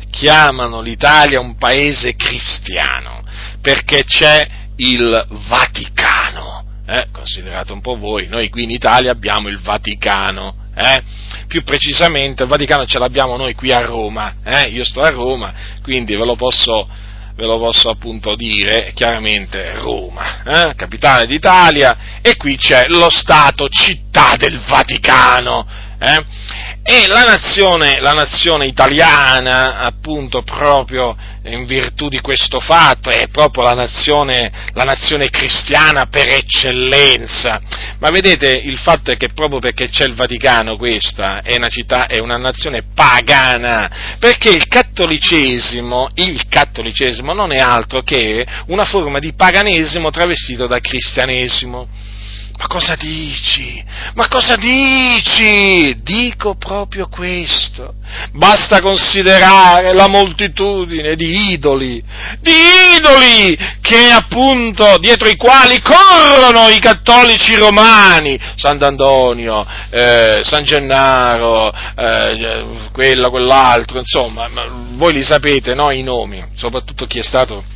chiamano l'Italia un paese cristiano, perché c'è il Vaticano. Eh? Considerate un po' voi, noi qui in Italia abbiamo il Vaticano, eh? più precisamente il Vaticano ce l'abbiamo noi qui a Roma, eh? io sto a Roma, quindi ve lo posso ve lo posso appunto dire chiaramente, Roma, eh, capitale d'Italia, e qui c'è lo Stato città del Vaticano. Eh? E la nazione, la nazione, italiana, appunto, proprio in virtù di questo fatto, è proprio la nazione, la nazione cristiana per eccellenza. Ma vedete, il fatto è che proprio perché c'è il Vaticano, questa è una città, è una nazione pagana, perché il cattolicesimo, il cattolicesimo non è altro che una forma di paganesimo travestito da cristianesimo Ma cosa dici? Ma cosa dici? Dico proprio questo. Basta considerare la moltitudine di idoli, di idoli che appunto dietro i quali corrono i cattolici romani, Sant'Antonio, eh, San Gennaro, eh, quello, quell'altro, insomma, voi li sapete, no? I nomi, soprattutto chi è stato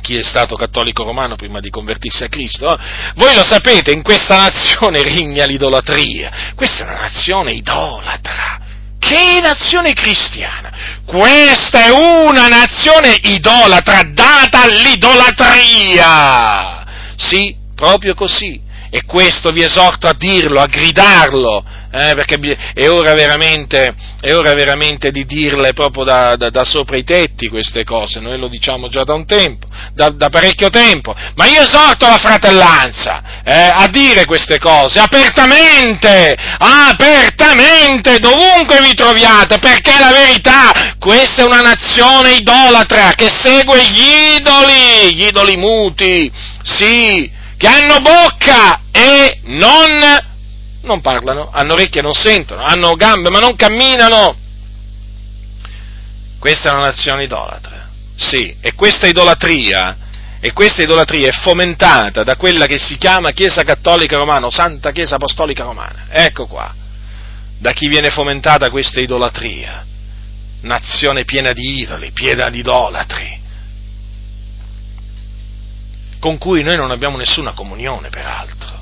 chi è stato cattolico romano prima di convertirsi a Cristo. Voi lo sapete, in questa nazione regna l'idolatria. Questa è una nazione idolatra. Che nazione cristiana? Questa è una nazione idolatra, data all'idolatria. Sì, proprio così. E questo vi esorto a dirlo, a gridarlo, eh, perché è ora, è ora, veramente, di dirle proprio da, da, da, sopra i tetti queste cose, noi lo diciamo già da un tempo, da, da parecchio tempo, ma io esorto la fratellanza eh, a dire queste cose apertamente, apertamente, dovunque vi troviate, perché la verità, questa è una nazione idolatra che segue gli idoli, gli idoli muti, sì, che hanno bocca e non non parlano, hanno orecchie non sentono, hanno gambe ma non camminano. Questa è una nazione idolatra. Sì, e questa idolatria, e questa idolatria è fomentata da quella che si chiama Chiesa Cattolica Romana, o Santa Chiesa Apostolica Romana. Ecco qua, da chi viene fomentata questa idolatria. Nazione piena di idoli, piena di idolatri, con cui noi non abbiamo nessuna comunione, peraltro.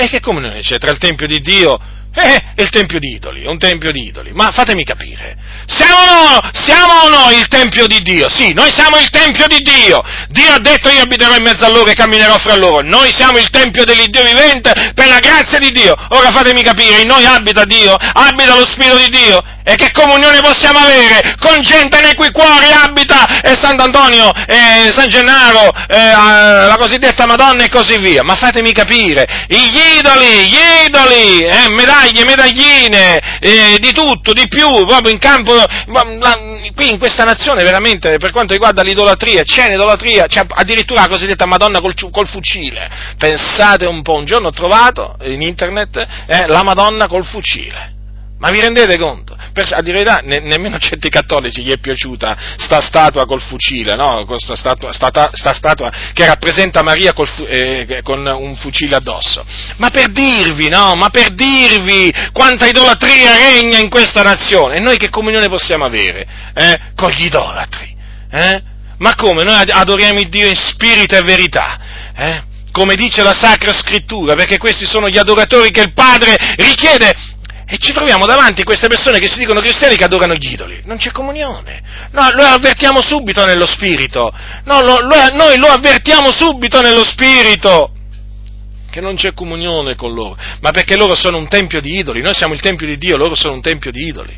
E che comunione c'è tra il Tempio di Dio eh, è il Tempio di idoli, un Tempio di idoli. Ma fatemi capire, siamo, siamo no il Tempio di Dio? Sì, noi siamo il Tempio di Dio. Dio ha detto io abiterò in mezzo a loro e camminerò fra loro. Noi siamo il Tempio dell'Iddio vivente per la grazia di Dio. Ora fatemi capire, in noi abita Dio, abita lo Spirito di Dio. E che comunione possiamo avere con gente nei cui cuori abita eh, Sant'Antonio, eh, San Gennaro, eh, la cosiddetta Madonna e così via? Ma fatemi capire, gli idoli, gli idoli, eh, medaglie, medagline, eh, di tutto, di più, proprio in campo, la, qui in questa nazione veramente, per quanto riguarda l'idolatria, c'è l'idolatria, c'è addirittura la cosiddetta Madonna col, col, fucile. Pensate un po', un giorno ho trovato in internet eh, la Madonna col fucile. Ma vi rendete conto? Per, a dire la verità, ne, nemmeno certi cattolici gli è piaciuta sta statua col fucile, no? Questa statua, stata, sta statua che rappresenta Maria fu, eh, con un fucile addosso. Ma per dirvi, no? Ma per dirvi quanta idolatria regna in questa nazione. E noi che comunione possiamo avere? Eh? Con gli idolatri. Eh? Ma come? Noi adoriamo il Dio in spirito e verità. Eh? come dice la Sacra Scrittura, perché questi sono gli adoratori che il Padre richiede e ci troviamo davanti a queste persone che si dicono cristiani che adorano gli idoli. Non c'è comunione. No, lo avvertiamo subito nello spirito. No, lo, lo, noi lo avvertiamo subito nello spirito. Che non c'è comunione con loro. Ma perché loro sono un tempio di idoli. Noi siamo il tempio di Dio, loro sono un tempio di idoli.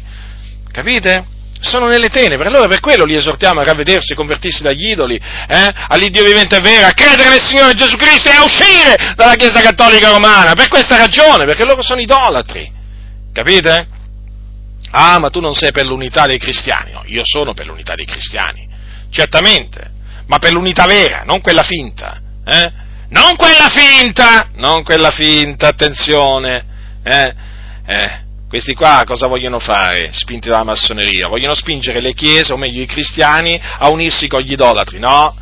Capite? Sono nelle tenebre, allora per quello li esortiamo a ravvedersi, a convertirsi dagli idoli, eh? all'Iddio vivente e vero, a credere nel Signore Gesù Cristo e a uscire dalla Chiesa Cattolica Romana, per questa ragione, perché loro sono idolatri. Capite? Ah, ma tu non sei per l'unità dei cristiani. No, io sono per l'unità dei cristiani, certamente, ma per l'unità vera, non quella finta. Eh? Non quella finta, non quella finta, attenzione. Eh? Eh, questi qua cosa vogliono fare, spinti dalla massoneria? Vogliono spingere le chiese, o meglio i cristiani, a unirsi con gli idolatri, no?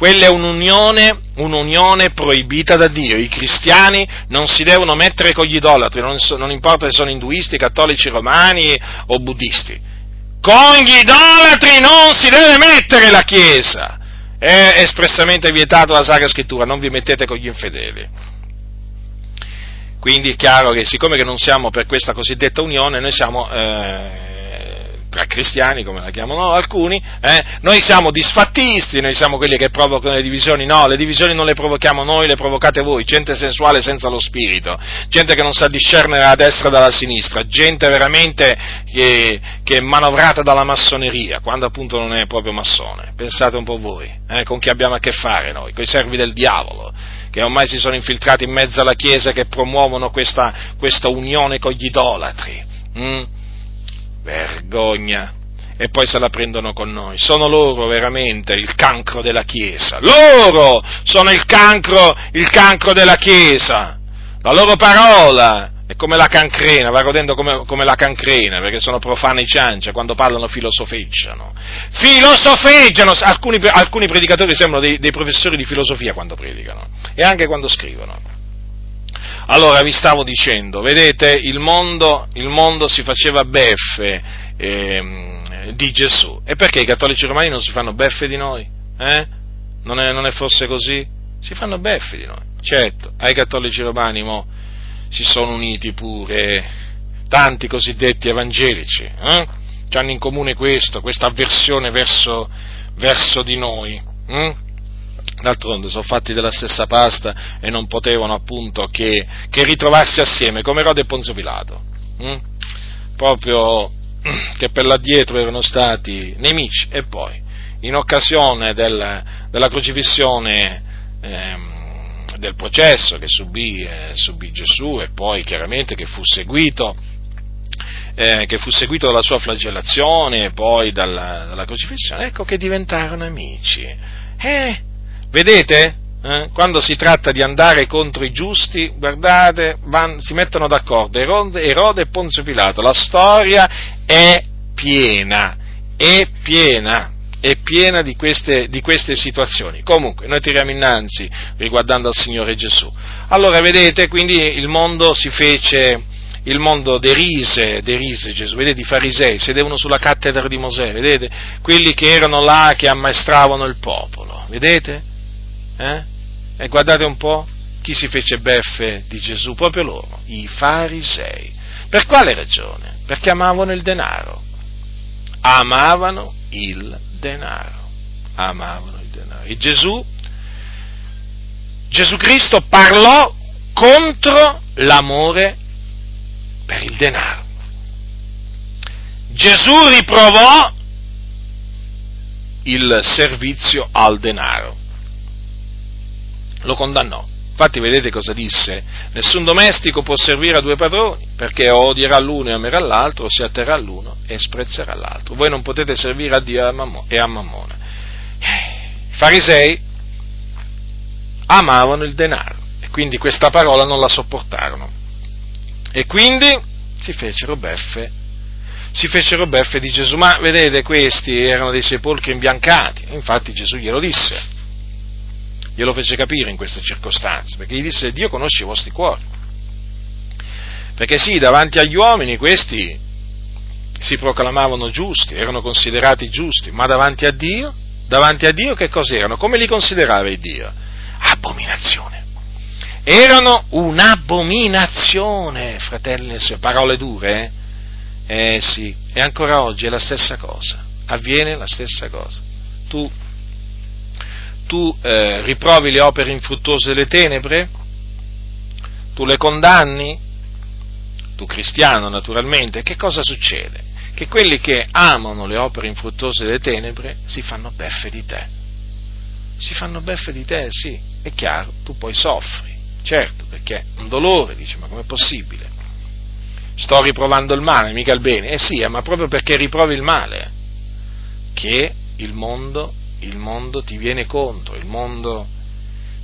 Quella è un'unione, un'unione, proibita da Dio. I cristiani non si devono mettere con gli idolatri, non, so, non, importa se sono induisti, cattolici romani o buddisti. Con gli idolatri non si deve mettere la Chiesa. È espressamente vietato dalla Sacra Scrittura, non vi mettete con gli infedeli. Quindi è chiaro che siccome che non siamo per questa cosiddetta unione, noi siamo... Eh, tra cristiani, come la chiamano alcuni, eh, noi siamo disfattisti, noi siamo quelli che provocano le divisioni, no, le divisioni non le provochiamo noi, le provocate voi, gente sensuale senza lo spirito, gente che non sa discernere la destra dalla sinistra, gente veramente che, che è manovrata dalla massoneria, quando appunto non è proprio massone, pensate un po' voi, eh, con chi abbiamo a che fare noi, con i servi del diavolo, che ormai si sono infiltrati in mezzo alla Chiesa che promuovono questa, questa unione con gli idolatri. Mm? Vergogna! E poi se la prendono con noi. Sono loro veramente il cancro della Chiesa. Loro sono il cancro, il cancro della Chiesa. La loro parola è come la cancrena, va rodendo come, come la cancrena, perché sono profane ciancia, quando parlano filosofeggiano. Filosofeggiano! Alcuni, alcuni predicatori sembrano dei, dei professori di filosofia quando predicano, e anche quando scrivono. Allora vi stavo dicendo, vedete, il mondo, il mondo si faceva beffe eh, di Gesù. E perché i cattolici romani non si fanno beffe di noi? Eh? Non, è, non è forse così? Si fanno beffe di noi. Certo, ai cattolici romani mo, si sono uniti pure tanti cosiddetti evangelici, eh? hanno in comune questo, questa avversione verso, verso di noi. Eh? D'altronde sono fatti della stessa pasta e non potevano appunto che, che ritrovarsi assieme come Rode e Ponzio Pilato. Eh? Proprio che per l'addietro erano stati nemici e poi in occasione del, della crocifissione ehm, del processo che subì, eh, subì, Gesù e poi chiaramente che fu seguito, eh, che fu seguito dalla sua flagellazione e poi dalla, dalla, crocifissione, ecco che diventarono amici. Eh, vedete? Eh, quando si tratta di andare contro i giusti, guardate, van, si mettono d'accordo Erode, Erode e Ponzio Pilato. La storia è piena, è piena è piena di queste, di queste, situazioni. Comunque, noi tiriamo innanzi riguardando al Signore Gesù. Allora, vedete, quindi il mondo si fece, il mondo derise, derise Gesù, vedete i farisei, sedevano sulla cattedra di Mosè, vedete? Quelli che erano là, che ammaestravano il popolo, vedete? Eh? E guardate un po' chi si fece beffe di Gesù, proprio loro, i farisei. Per quale ragione? Perché amavano il denaro. Amavano il denaro. Amavano il denaro. E Gesù, Gesù Cristo parlò contro l'amore per il denaro. Gesù riprovò il servizio al denaro. Lo condannò. Infatti vedete cosa disse? Nessun domestico può servire a due padroni, perché odierà l'uno e amerà l'altro, o si atterrà all'uno e sprezzerà l'altro. Voi non potete servire a Dio e a Mammona. I farisei amavano il denaro e quindi questa parola non la sopportarono. E quindi si fecero beffe si fecero beffe di Gesù, ma vedete questi erano dei sepolcri imbiancati, infatti Gesù glielo disse, glielo fece capire in queste circostanze, perché gli disse Dio conosce i vostri cuori. Perché sì, davanti agli uomini questi si proclamavano giusti, erano considerati giusti, ma davanti a Dio, davanti a Dio che cos'erano? Come li considerava il Dio? Abominazione. Erano un'abominazione, fratelli e sorelle, parole dure, eh? Eh sì, e ancora oggi è la stessa cosa, avviene la stessa cosa. Tu tu eh, riprovi le opere infruttuose delle tenebre? Tu le condanni? Tu cristiano naturalmente, che cosa succede? Che quelli che amano le opere infruttuose delle tenebre si fanno beffe di te. Si fanno beffe di te, sì, è chiaro, tu poi soffri, certo, perché è un dolore, dici, ma com'è possibile? Sto riprovando il male, mica il bene. Eh sì, eh, ma proprio perché riprovi il male, che il mondo il mondo ti viene contro, il mondo,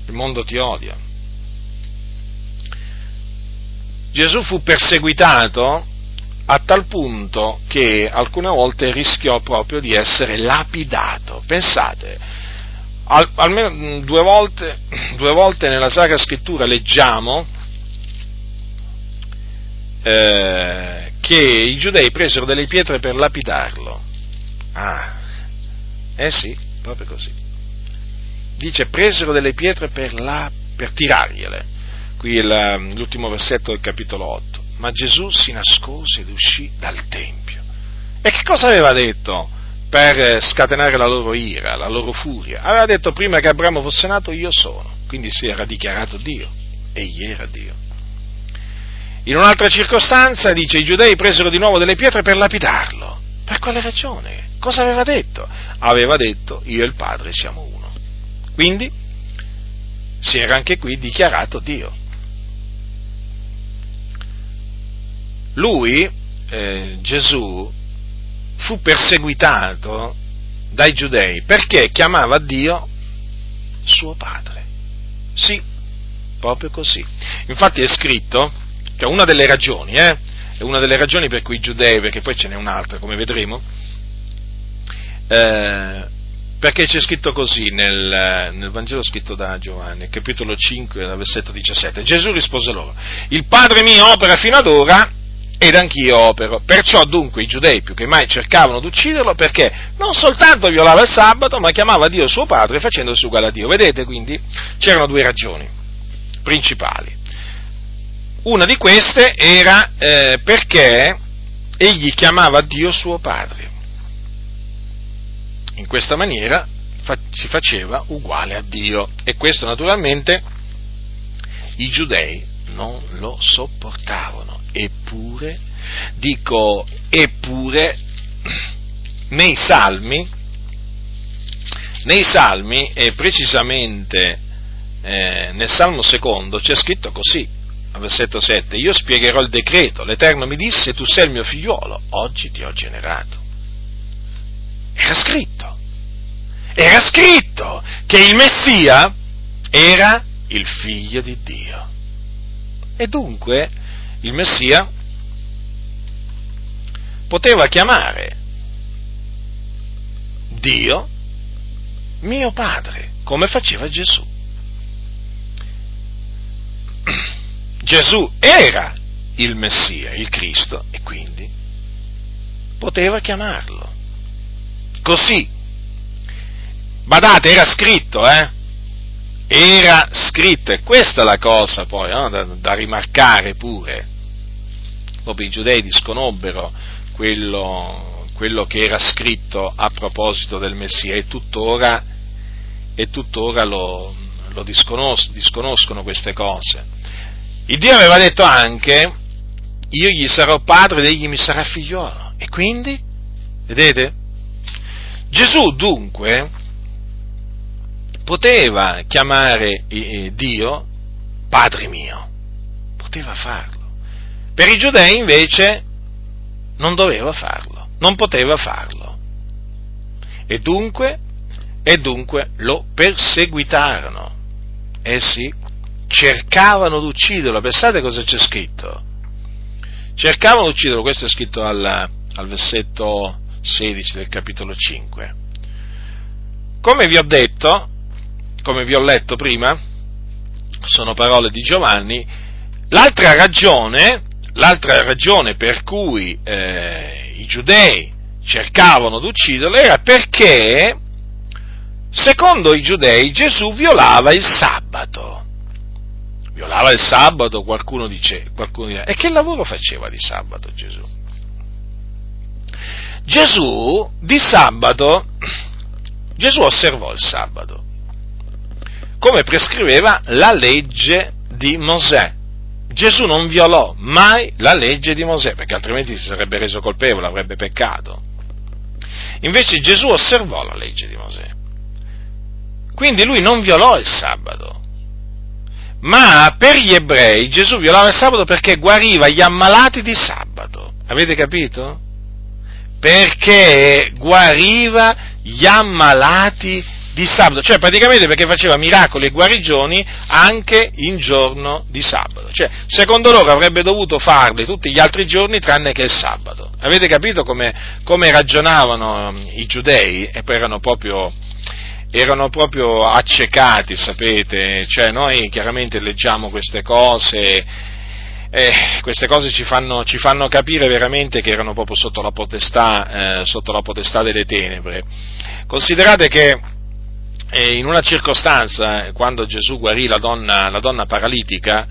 il mondo ti odia. Gesù fu perseguitato a tal punto che alcune volte rischiò proprio di essere lapidato. Pensate, al, almeno due volte, due volte, nella Sacra Scrittura leggiamo eh, che i giudei presero delle pietre per lapidarlo. Ah, eh sì, proprio così. Dice, presero delle pietre per, la, per tirargliele. Qui è l'ultimo versetto del capitolo 8. Ma Gesù si nascose ed uscì dal Tempio. E che cosa aveva detto per scatenare la loro ira, la loro furia? Aveva detto prima che Abramo fosse nato io sono. Quindi si era dichiarato Dio. Egli era Dio. In un'altra circostanza dice i giudei presero di nuovo delle pietre per lapidarlo. Per quale ragione? Cosa aveva detto? Aveva detto io e il Padre siamo uno. Quindi si era anche qui dichiarato Dio. Lui, eh, Gesù, fu perseguitato dai giudei perché chiamava Dio suo Padre. Sì, proprio così. Infatti è scritto che una delle ragioni, eh, è una delle ragioni per cui i giudei, perché poi ce n'è un'altra, come vedremo, eh, perché c'è scritto così nel, nel, Vangelo scritto da Giovanni, capitolo 5, versetto 17. Gesù rispose loro, il Padre mio opera fino ad ora ed anch'io opero. Perciò dunque i giudei più che mai cercavano di ucciderlo perché non soltanto violava il sabato, ma chiamava Dio suo Padre facendosi uguale a Dio. Vedete quindi c'erano due ragioni principali. Una di queste era eh, perché egli chiamava Dio suo Padre. In questa maniera fa- si faceva uguale a Dio e questo naturalmente i giudei non lo sopportavano. Eppure, dico, eppure, nei salmi, nei salmi e precisamente eh, nel salmo secondo c'è scritto così, versetto 7, io spiegherò il decreto, l'Eterno mi disse, tu sei il mio figliuolo, oggi ti ho generato. Era scritto, era scritto che il Messia era il figlio di Dio. E dunque il Messia poteva chiamare Dio mio padre, come faceva Gesù. Gesù era il Messia, il Cristo, e quindi poteva chiamarlo. Così. Badate, era scritto, eh? Era scritto, e questa è la cosa poi no? da, da, rimarcare pure. Proprio i giudei disconobbero quello, quello, che era scritto a proposito del Messia e tuttora, e tuttora lo, lo disconos- disconoscono queste cose. Il Dio aveva detto anche, io gli sarò padre ed egli mi sarà figliolo. E quindi, vedete? Gesù dunque poteva chiamare Dio Padre mio, poteva farlo. Per i giudei invece non doveva farlo, non poteva farlo. E dunque, e dunque lo perseguitarono. Eh sì, cercavano di ucciderlo, pensate cosa c'è scritto? Cercavano di ucciderlo, questo è scritto al, al versetto 16 del capitolo 5. Come vi ho detto, come vi ho letto prima, sono parole di Giovanni, l'altra ragione, l'altra ragione per cui eh, i giudei cercavano di ucciderlo era perché, secondo i giudei, Gesù violava il sabato violava il sabato, qualcuno dice, qualcuno dice, e che lavoro faceva di sabato Gesù? Gesù di sabato, Gesù osservò il sabato, come prescriveva la legge di Mosè. Gesù non violò mai la legge di Mosè, perché altrimenti si sarebbe reso colpevole, avrebbe peccato. Invece Gesù osservò la legge di Mosè. Quindi lui non violò il sabato. Ma per gli ebrei Gesù violava il sabato perché guariva gli ammalati di sabato. Avete capito? Perché guariva gli ammalati di sabato, cioè praticamente perché faceva miracoli e guarigioni anche in giorno di sabato. Cioè, secondo loro avrebbe dovuto farli tutti gli altri giorni tranne che il sabato. Avete capito come, come ragionavano i giudei? E poi erano proprio erano proprio accecati, sapete, cioè noi chiaramente leggiamo queste cose, eh, queste cose ci fanno, ci fanno, capire veramente che erano proprio sotto la, potestà, eh, sotto la potestà delle tenebre. Considerate che eh, in una circostanza, quando Gesù guarì la donna, la donna paralitica,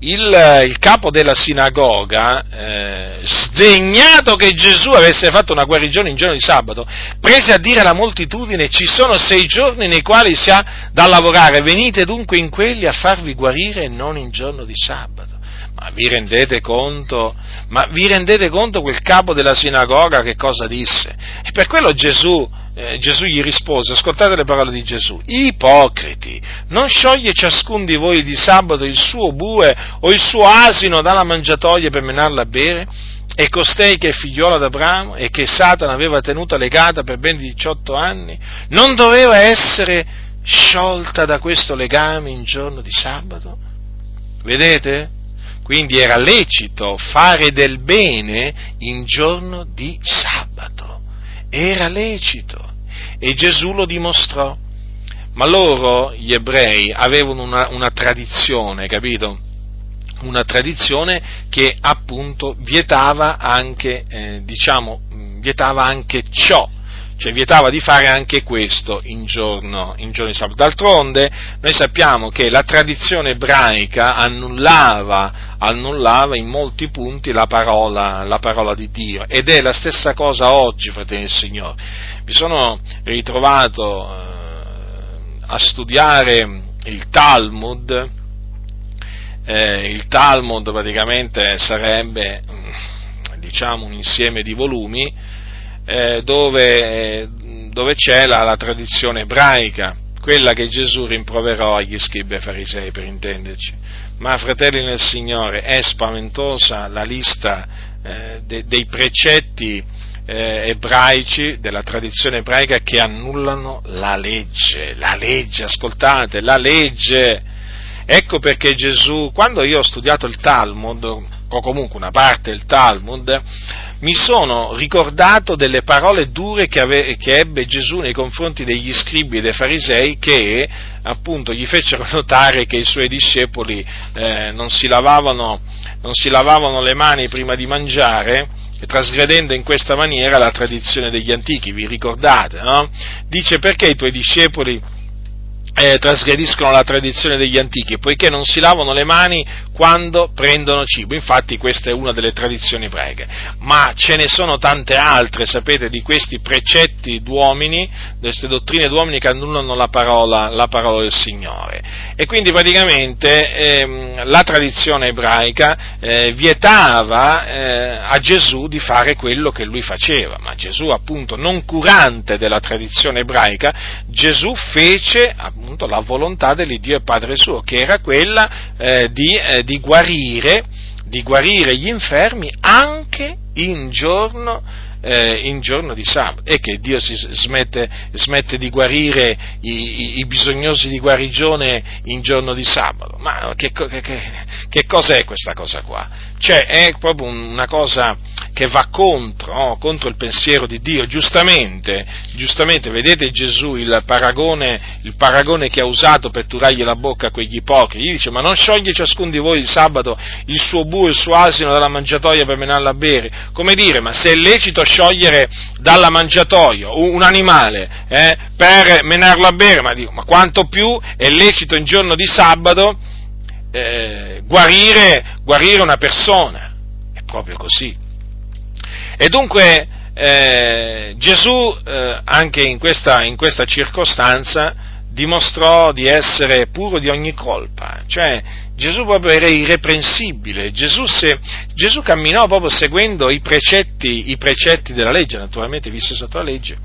il, il, capo della sinagoga, eh, sdegnato che Gesù avesse fatto una guarigione in giorno di sabato, prese a dire alla moltitudine ci sono sei giorni nei quali si ha da lavorare, venite dunque in quelli a farvi guarire e non in giorno di sabato. Ma vi rendete conto? Ma vi rendete conto quel capo della sinagoga che cosa disse? E per quello Gesù eh, Gesù gli rispose, ascoltate le parole di Gesù, ipocriti, non scioglie ciascun di voi di sabato il suo bue o il suo asino dalla mangiatoia per menarla a bere? E costei che è figliola d'Abramo e che Satana aveva tenuta legata per ben 18 anni, non doveva essere sciolta da questo legame in giorno di sabato? Vedete? Quindi era lecito fare del bene in giorno di sabato. Era lecito. E Gesù lo dimostrò. Ma loro, gli ebrei, avevano una, una tradizione, capito? Una tradizione che appunto vietava anche, eh, diciamo, vietava anche ciò cioè vietava di fare anche questo in giorno, in giorno di sabato. D'altronde noi sappiamo che la tradizione ebraica annullava, annullava in molti punti la parola, la parola, di Dio ed è la stessa cosa oggi, fratelli del Signore. Mi sono ritrovato eh, a studiare il Talmud, eh, il Talmud praticamente sarebbe diciamo un insieme di volumi eh, dove, dove, c'è la, la, tradizione ebraica, quella che Gesù rimproverò agli scribi e farisei, per intenderci. Ma, fratelli nel Signore, è spaventosa la lista eh, de, dei precetti eh, ebraici, della tradizione ebraica, che annullano la legge. La legge, ascoltate, la legge. Ecco perché Gesù, quando io ho studiato il Talmud, o comunque una parte del Talmud, mi sono ricordato delle parole dure che, ave, che, ebbe Gesù nei confronti degli scribi e dei farisei che appunto gli fecero notare che i suoi discepoli eh, non, si lavavano, non si lavavano le mani prima di mangiare trasgredendo in questa maniera la tradizione degli antichi, vi ricordate, no? Dice perché i tuoi discepoli eh, trasgrediscono la tradizione degli antichi, poiché non si lavano le mani quando prendono cibo. Infatti questa è una delle tradizioni ebraiche. Ma ce ne sono tante altre, sapete, di questi precetti d'uomini, di queste dottrine d'uomini che annullano la parola, la parola del Signore. E quindi praticamente ehm, la tradizione ebraica eh, vietava eh, a Gesù di fare quello che lui faceva, ma Gesù appunto non curante della tradizione ebraica, Gesù fece appunto la volontà dell'Iddio e Padre suo, che era quella eh, di, eh, di, guarire, di, guarire, gli infermi anche in giorno, eh, in giorno di sabato e che Dio smette, smette di guarire i, i, i, bisognosi di guarigione in giorno di sabato. Ma che, che, che cos'è questa cosa qua? Cioè è proprio una cosa che va contro, no? contro il pensiero di Dio. Giustamente, giustamente, vedete Gesù il paragone, il paragone che ha usato per turargli la bocca a quegli ipocriti. Gli dice, ma non scioglie ciascuno di voi il sabato il suo bue, il suo asino dalla mangiatoia per menarla a bere? Come dire, ma se è lecito sciogliere dalla mangiatoia un animale eh, per menarlo a bere, ma, dico, ma quanto più è lecito in giorno di sabato eh, guarire, guarire una persona? È proprio così. E dunque eh, Gesù eh, anche in questa, in questa, circostanza dimostrò di essere puro di ogni colpa, cioè Gesù proprio era irreprensibile, Gesù, se, Gesù camminò proprio seguendo i precetti, i precetti, della legge, naturalmente visse sotto la legge.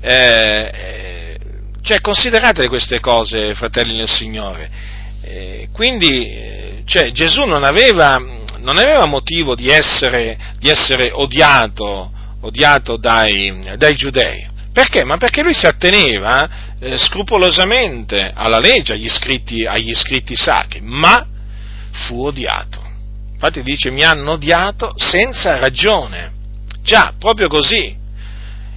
Eh, cioè considerate queste cose, fratelli nel Signore. Eh, quindi eh, cioè, Gesù non aveva non aveva motivo di essere, di essere odiato, odiato dai, dai, giudei. Perché? Ma perché lui si atteneva eh, scrupolosamente alla legge, agli scritti, agli scritti sacri, ma fu odiato. Infatti dice mi hanno odiato senza ragione. Già, proprio così.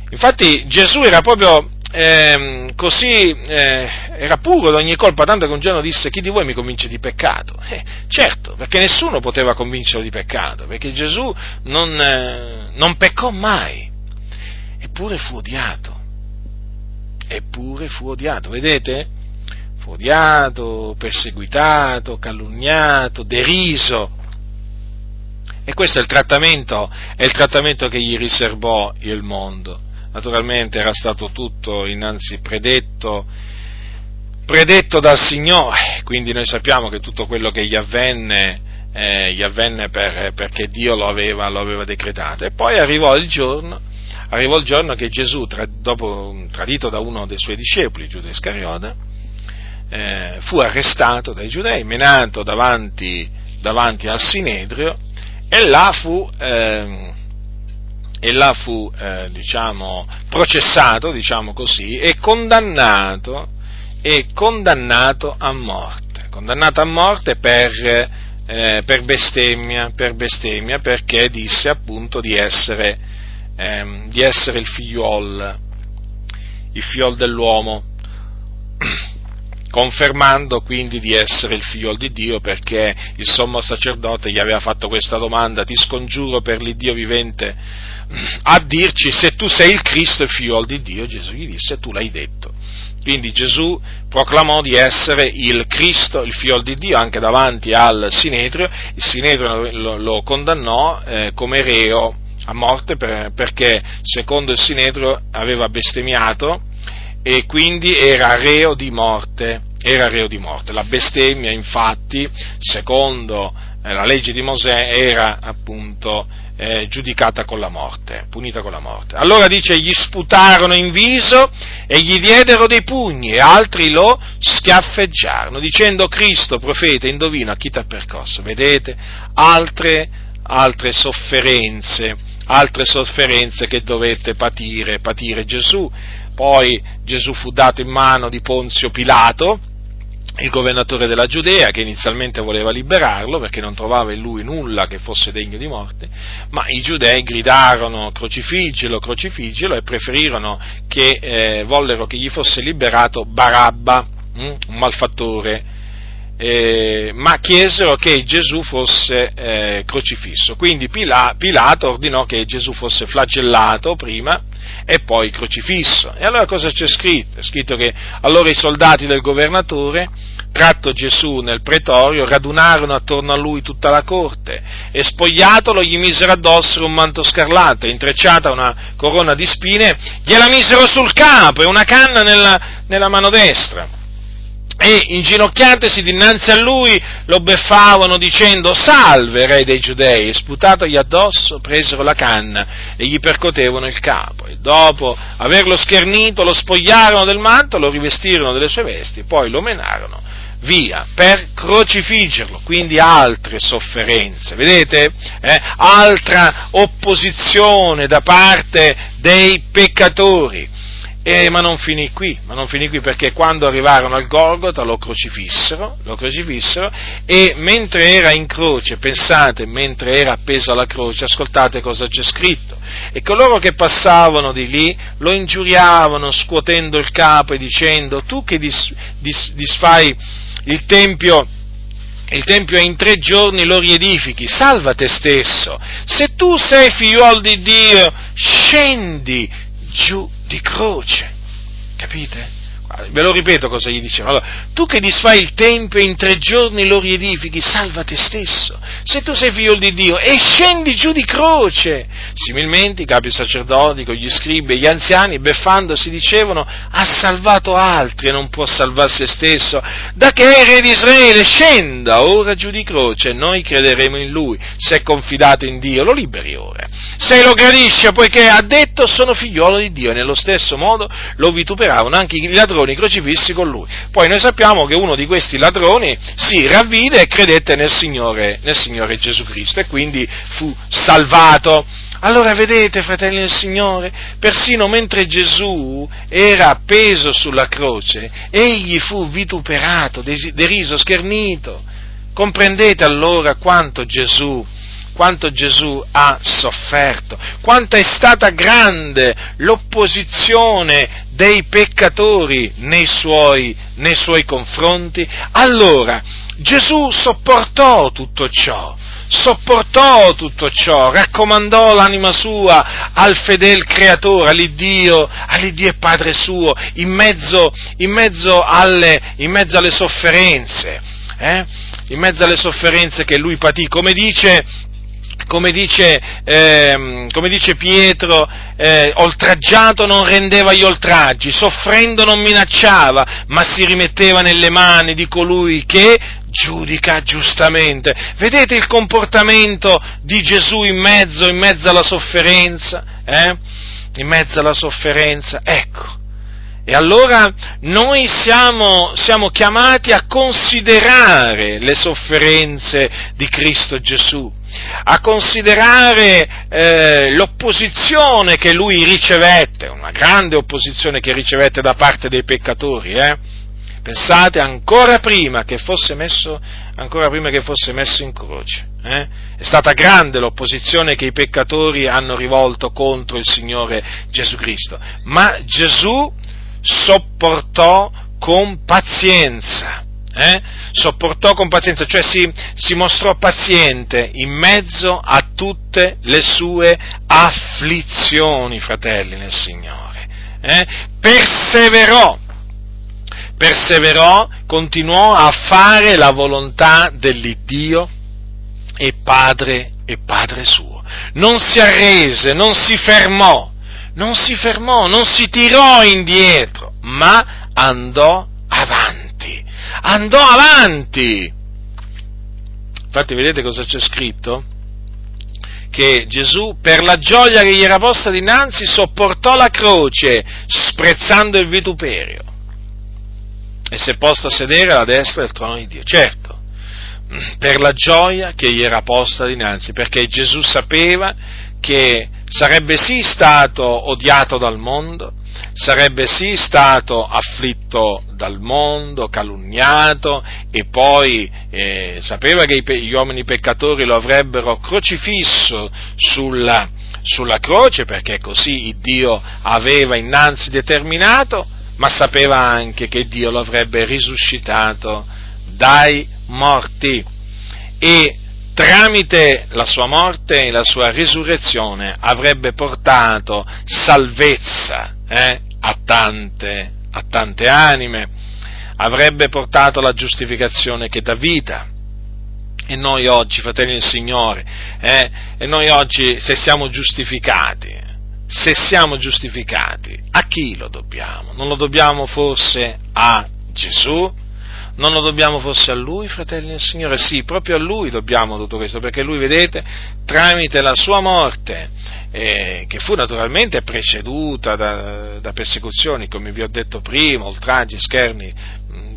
Infatti Gesù era proprio eh, così eh, era puro da ogni colpa, tanto che un giorno disse chi di voi mi convince di peccato? Eh, certo, perché nessuno poteva convincerlo di peccato, perché Gesù non, eh, non peccò mai, eppure fu odiato, eppure fu odiato, vedete? Fu odiato, perseguitato, calunniato, deriso. E questo è il è il trattamento che gli riservò il mondo naturalmente era stato tutto innanzi predetto, predetto dal Signore, quindi noi sappiamo che tutto quello che gli avvenne, eh, gli avvenne per, perché Dio lo aveva, lo aveva, decretato. E poi arrivò il giorno, arrivò il giorno che Gesù, tra, dopo, tradito da uno dei suoi discepoli, Giuda Iscariota, eh, fu arrestato dai giudei, menato davanti, davanti al Sinedrio e là fu... Eh, e là fu eh, diciamo, processato, diciamo così, e condannato, e condannato a morte. condannato a morte per, eh, per, bestemmia, per bestemmia, perché disse appunto di essere, ehm, di essere il figliuol, il figliol dell'uomo confermando quindi di essere il figlio di Dio perché il sommo sacerdote gli aveva fatto questa domanda, ti scongiuro per l'Iddio vivente a dirci se tu sei il Cristo, il figlio di Dio, Gesù gli disse tu l'hai detto. Quindi Gesù proclamò di essere il Cristo, il figlio di Dio, anche davanti al Sinedrio, il Sinedrio lo, condannò eh, come reo a morte per, perché secondo il Sinedrio aveva bestemmiato e quindi era reo di morte, era reo di morte. La bestemmia, infatti, secondo eh, la legge di Mosè, era appunto eh, giudicata con la morte, punita con la morte. Allora dice, gli sputarono in viso e gli diedero dei pugni e altri lo schiaffeggiarono, dicendo Cristo, profeta, indovina chi ti ha percosso. Vedete? Altre, altre sofferenze, altre sofferenze che dovette patire, patire Gesù poi Gesù fu dato in mano di Ponzio Pilato, il governatore della Giudea, che inizialmente voleva liberarlo perché non trovava in lui nulla che fosse degno di morte, ma i giudei gridarono crocifiggilo, crocifiggilo e preferirono che, eh, vollero che gli fosse liberato Barabba, hm, un malfattore, eh, ma chiesero che Gesù fosse eh, crocifisso. Quindi Pilato ordinò che Gesù fosse flagellato prima e poi crocifisso. E allora cosa c'è scritto? È scritto che allora i soldati del governatore, tratto Gesù nel pretorio, radunarono attorno a lui tutta la corte e spogliatolo gli misero addosso un manto scarlatto, intrecciata una corona di spine, gliela misero sul capo e una canna nella, nella mano destra e inginocchiatesi dinanzi a lui lo beffavano dicendo salve re dei giudei! E sputatogli addosso presero la canna e gli percotevano il capo. E dopo averlo schernito lo spogliarono del manto, lo rivestirono delle sue vesti poi lo menarono via per crocifiggerlo, quindi altre sofferenze, vedete? Eh, altra opposizione da parte dei peccatori. E, ma non finì qui, ma non finì qui perché quando arrivarono al Golgota lo crocifissero, lo crocifissero e mentre era in croce, pensate, mentre era appeso alla croce, ascoltate cosa c'è scritto, e coloro che passavano di lì lo ingiuriavano scuotendo il capo e dicendo tu che dis, dis, disfai il Tempio, il Tempio in tre giorni lo riedifichi, salva te stesso, se tu sei figliuolo di Dio, scendi giù di croce. Capite? Ve lo ripeto cosa gli diceva. Allora, tu che disfai il Tempio e in tre giorni lo riedifichi, salva te stesso. Se tu sei figlio di Dio e scendi giù di croce. Similmente i capi sacerdoti, gli scribi e gli anziani, beffandosi, dicevano, ha salvato altri e non può salvare se stesso. Da che è re di Israele, scenda ora giù di croce noi crederemo in lui. Se è confidato in Dio, lo liberi ora. Se lo gradisce, poiché ha detto sono figliolo di Dio. E nello stesso modo lo vituperavano anche i ladroni ladroni crocifissi con lui. Poi noi sappiamo che uno di questi ladroni si ravvide e credette nel Signore, nel Signore Gesù Cristo e quindi fu salvato. Allora vedete, fratelli del Signore, persino mentre Gesù era appeso sulla croce, egli fu vituperato, deriso, schernito. Comprendete allora quanto Gesù quanto Gesù ha sofferto, quanto è stata grande l'opposizione dei peccatori nei suoi, nei suoi confronti, allora Gesù sopportò tutto ciò, sopportò tutto ciò, raccomandò l'anima sua al fedel creatore, all'Iddio, all'Iddio e Padre suo, in mezzo, in mezzo, alle, in mezzo alle, sofferenze, eh? in mezzo alle sofferenze che lui patì, come dice come dice, eh, come dice Pietro, eh, oltraggiato non rendeva gli oltraggi, soffrendo non minacciava, ma si rimetteva nelle mani di colui che giudica giustamente. Vedete il comportamento di Gesù in mezzo, in mezzo alla sofferenza? Eh? In mezzo alla sofferenza? Ecco. E allora noi siamo, siamo, chiamati a considerare le sofferenze di Cristo Gesù a considerare eh, l'opposizione che lui ricevette, una grande opposizione che ricevette da parte dei peccatori, eh? Pensate ancora prima che fosse messo, che fosse messo in croce. Eh? È stata grande l'opposizione che i peccatori hanno rivolto contro il Signore Gesù Cristo, ma Gesù sopportò con pazienza. Eh? Sopportò con pazienza, cioè si, si mostrò paziente in mezzo a tutte le sue afflizioni, fratelli nel Signore. Eh? Perseverò perseverò, continuò a fare la volontà dell'Iddio e Padre e Padre suo. Non si arrese, non si fermò, non si fermò, non si tirò indietro, ma andò avanti, andò avanti. Infatti vedete cosa c'è scritto? Che Gesù, per la gioia che gli era posta dinanzi, sopportò la croce, sprezzando il vituperio e si è posto a sedere alla destra del trono di Dio. Certo, per la gioia che gli era posta dinanzi, perché Gesù sapeva che sarebbe sì stato odiato dal mondo, sarebbe sì stato afflitto dal mondo, calunniato e poi eh, sapeva che gli uomini peccatori lo avrebbero crocifisso sulla, sulla croce perché così Dio aveva innanzi determinato, ma sapeva anche che Dio lo avrebbe risuscitato dai morti. E tramite la sua morte e la sua risurrezione avrebbe portato salvezza eh, a, tante, a tante anime, avrebbe portato la giustificazione che dà vita. E noi oggi, fratelli del Signore, eh, e noi oggi se siamo giustificati, se siamo giustificati, a chi lo dobbiamo? Non lo dobbiamo forse a Gesù? Non lo dobbiamo forse a Lui, fratelli del Signore? Sì, proprio a Lui dobbiamo tutto questo, perché Lui, vedete, tramite la sua morte, eh, che fu naturalmente preceduta da, da, persecuzioni, come vi ho detto prima, oltraggi, scherni,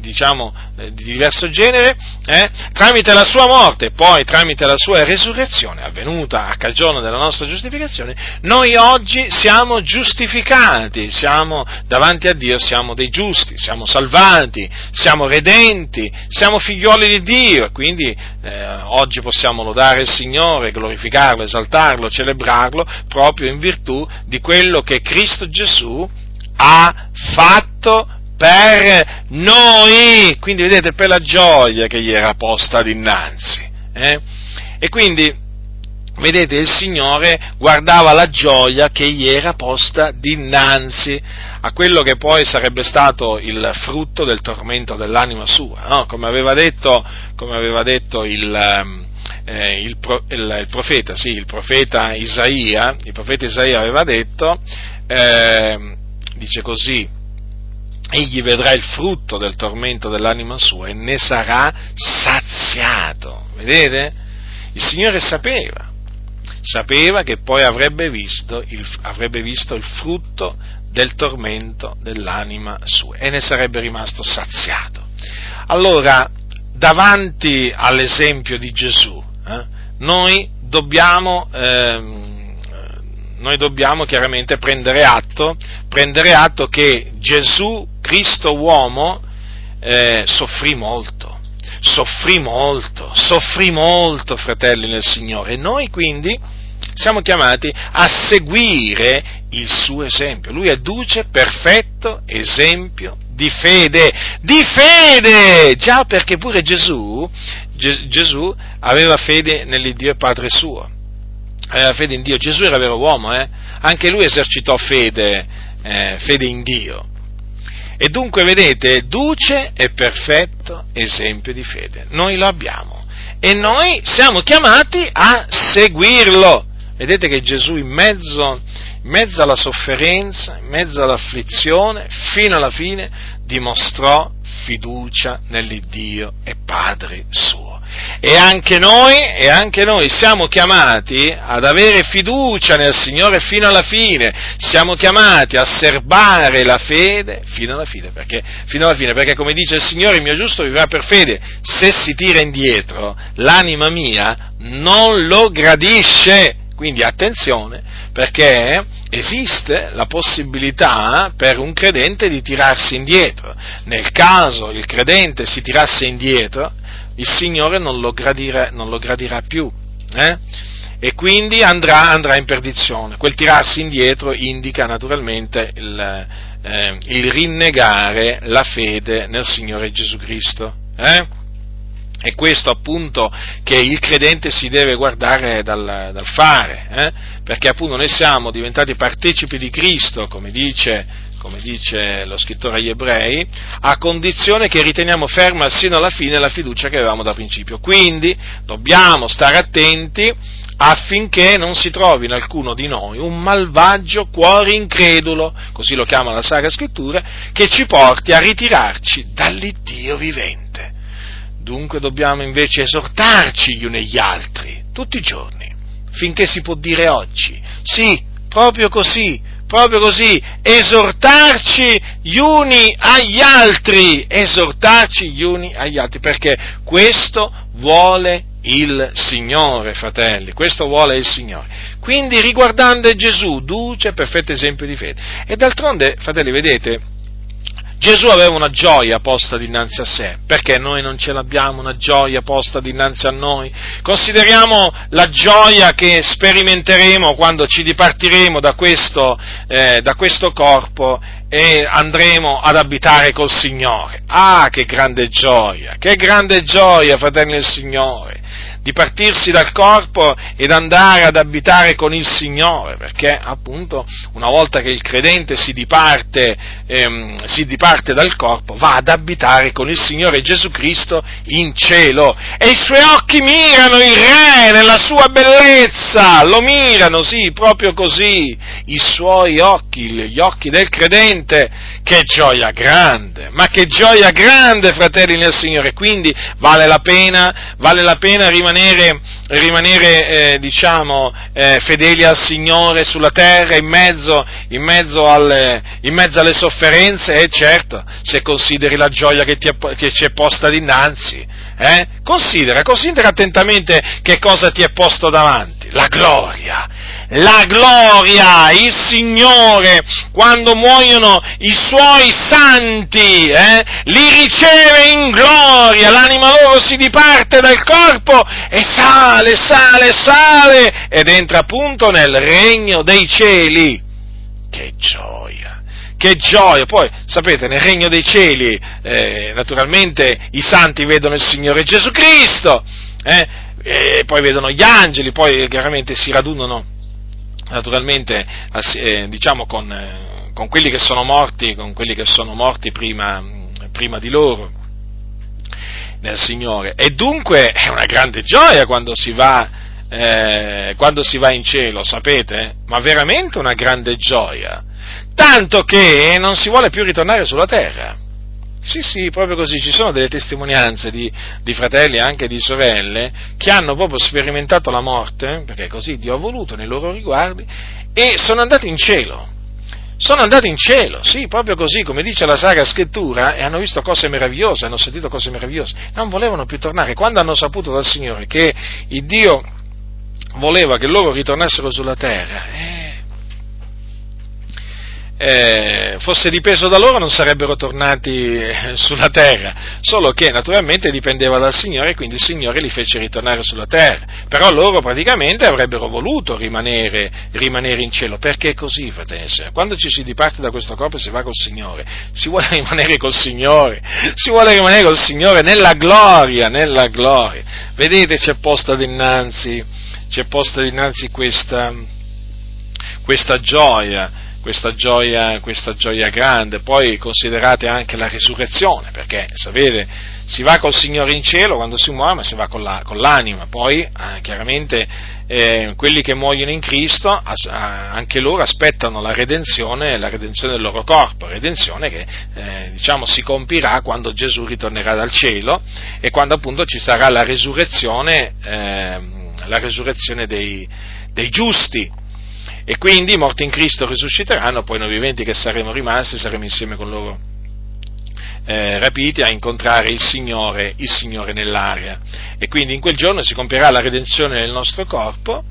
diciamo, eh, di diverso genere, eh, tramite la sua morte e poi tramite la sua resurrezione, avvenuta a cagione della nostra giustificazione, noi oggi siamo giustificati, siamo davanti a Dio, siamo dei giusti, siamo salvati, siamo redenti, siamo figlioli di Dio, quindi eh, oggi possiamo lodare il Signore, glorificarlo, esaltarlo, celebrarlo proprio in virtù di quello che Cristo Gesù ha fatto per noi, quindi vedete per la gioia che gli era posta dinanzi. Eh? E quindi, vedete, il Signore guardava la gioia che gli era posta dinanzi a quello che poi sarebbe stato il frutto del tormento dell'anima sua, no? come aveva detto, come aveva detto il, ehm, eh, il, il, il, profeta, sì, il profeta Isaia, il profeta Isaia aveva detto, eh, dice così, egli vedrà il frutto del tormento dell'anima sua e ne sarà saziato. Vedete? Il Signore sapeva, sapeva che poi avrebbe visto il, avrebbe visto il frutto del tormento dell'anima sua e ne sarebbe rimasto saziato. Allora, davanti all'esempio di Gesù, eh, noi dobbiamo... Eh, noi dobbiamo chiaramente prendere atto, prendere atto che Gesù, Cristo uomo, eh, soffrì molto, soffrì molto, soffrì molto, fratelli nel Signore, e noi quindi siamo chiamati a seguire il suo esempio. Lui è duce, perfetto esempio di fede, di fede! Già perché pure Gesù, Gesù aveva fede nell'Iddio Padre suo aveva fede in Dio, Gesù era vero uomo, eh? anche lui esercitò fede, eh, fede in Dio. E dunque vedete, duce e perfetto esempio di fede. Noi lo abbiamo e noi siamo chiamati a seguirlo. Vedete che Gesù in mezzo, in mezzo alla sofferenza, in mezzo all'afflizione, fino alla fine, dimostrò fiducia nell'Iddio e Padre suo. E anche noi, e anche noi siamo chiamati ad avere fiducia nel Signore fino alla fine, siamo chiamati a serbare la fede fino alla fine, perché, fino alla fine, perché come dice il Signore, il mio giusto vivrà per fede, se si tira indietro, l'anima mia non lo gradisce. Quindi attenzione perché esiste la possibilità per un credente di tirarsi indietro. Nel caso il credente si tirasse indietro, il Signore non lo gradirà, non lo gradirà più. Eh? E quindi andrà, andrà, in perdizione. Quel tirarsi indietro indica naturalmente il, eh, il rinnegare la fede nel Signore Gesù Cristo. Eh? È questo appunto che il credente si deve guardare dal, dal fare, eh? perché appunto noi siamo diventati partecipi di Cristo, come dice, come dice, lo scrittore agli ebrei, a condizione che riteniamo ferma sino alla fine la fiducia che avevamo da principio. Quindi dobbiamo stare attenti affinché non si trovi in alcuno di noi un malvagio cuore incredulo, così lo chiama la Sacra Scrittura, che ci porti a ritirarci dall'Iddio vivente. Dunque dobbiamo invece esortarci gli uni e gli altri, tutti i giorni, finché si può dire oggi. Sì, proprio così, proprio così, esortarci gli uni agli altri, esortarci gli uni agli altri, perché questo vuole il Signore, fratelli, questo vuole il Signore. Quindi riguardando Gesù, duce perfetto esempio di fede. E d'altronde, fratelli, vedete, Gesù aveva una gioia posta dinanzi a sé, perché noi non ce l'abbiamo una gioia posta dinanzi a noi? Consideriamo la gioia che sperimenteremo quando ci dipartiremo da questo, eh, da questo corpo e andremo ad abitare col Signore. Ah, che grande gioia, che grande gioia, fratelli del Signore! Di partirsi dal corpo ed andare ad abitare con il Signore, perché appunto una volta che il credente si diparte, ehm, si diparte dal corpo, va ad abitare con il Signore Gesù Cristo in cielo. E i suoi occhi mirano il Re nella sua bellezza, lo mirano, sì, proprio così, i suoi occhi, gli occhi del credente, che gioia grande, ma che gioia grande, fratelli nel Signore, quindi vale la pena, vale la pena rimanere rimanere, eh, diciamo, eh, fedeli al Signore sulla terra in mezzo, in, mezzo alle, in mezzo, alle, sofferenze? Eh, certo, se consideri la gioia che, ti che ci è posta dinanzi, eh? considera, considera attentamente che cosa ti è posto davanti, la gloria la gloria, il Signore, quando muoiono i suoi santi, eh, li riceve in gloria, l'anima loro si diparte dal corpo e sale, sale, sale ed entra appunto nel regno dei cieli. Che gioia! Che gioia! Poi, sapete, nel regno dei cieli, eh, naturalmente, i santi vedono il Signore Gesù Cristo, eh, poi vedono gli angeli, poi chiaramente si radunano naturalmente eh, diciamo con, eh, con, quelli che sono morti, con quelli che sono morti prima, prima di loro nel Signore. E dunque è una grande gioia quando si va, eh, quando si va in cielo, sapete? Ma veramente una grande gioia. Tanto che non si vuole più ritornare sulla terra. Sì, sì, proprio così, ci sono delle testimonianze di, di, fratelli e anche di sorelle che hanno proprio sperimentato la morte, perché così Dio ha voluto nei loro riguardi, e sono andati in cielo. Sono andati in cielo, sì, proprio così, come dice la Sacra Scrittura, e hanno visto cose meravigliose, hanno sentito cose meravigliose, non volevano più tornare. Quando hanno saputo dal Signore che il Dio voleva che loro ritornassero sulla terra, eh, eh, fosse dipeso da loro non sarebbero tornati eh, sulla terra, solo che naturalmente dipendeva dal Signore e quindi il Signore li fece ritornare sulla terra, però loro praticamente avrebbero voluto rimanere, rimanere in cielo, perché è così, fratelli, quando ci si diparte da questo corpo e si va col Signore, si vuole rimanere col Signore, si vuole rimanere col Signore nella gloria, nella gloria, vedete c'è posta dinanzi, c'è posta dinanzi questa, questa gioia, questa gioia, questa gioia grande. Poi considerate anche la risurrezione, perché sapete, si va col Signore in cielo quando si muore, ma si va con, la, con l'anima. Poi, eh, chiaramente, eh, quelli che muoiono in Cristo, as, anche loro aspettano la redenzione, la redenzione del loro corpo, redenzione che eh, diciamo, si compirà quando Gesù ritornerà dal cielo e quando appunto ci sarà la risurrezione, ehm, la risurrezione dei, dei giusti e quindi morti in Cristo risusciteranno, poi noi viventi che saremo rimasti saremo insieme con loro eh, rapiti a incontrare il Signore, il Signore nell'aria. E quindi in quel giorno si compierà la redenzione del nostro corpo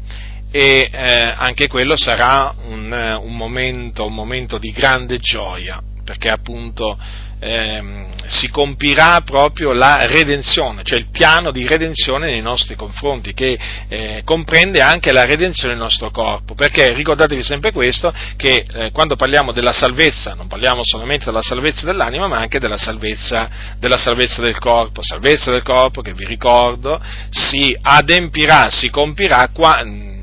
e eh, anche quello sarà un, un, momento, un momento di grande gioia, perché appunto ehm, si compirà proprio la redenzione, cioè il piano di redenzione nei nostri confronti, che eh, comprende anche la redenzione del nostro corpo, perché ricordatevi sempre questo, che eh, quando parliamo della salvezza, non parliamo solamente della salvezza dell'anima, ma anche della salvezza, della salvezza del corpo, salvezza del corpo che vi ricordo si adempirà, si compirà quando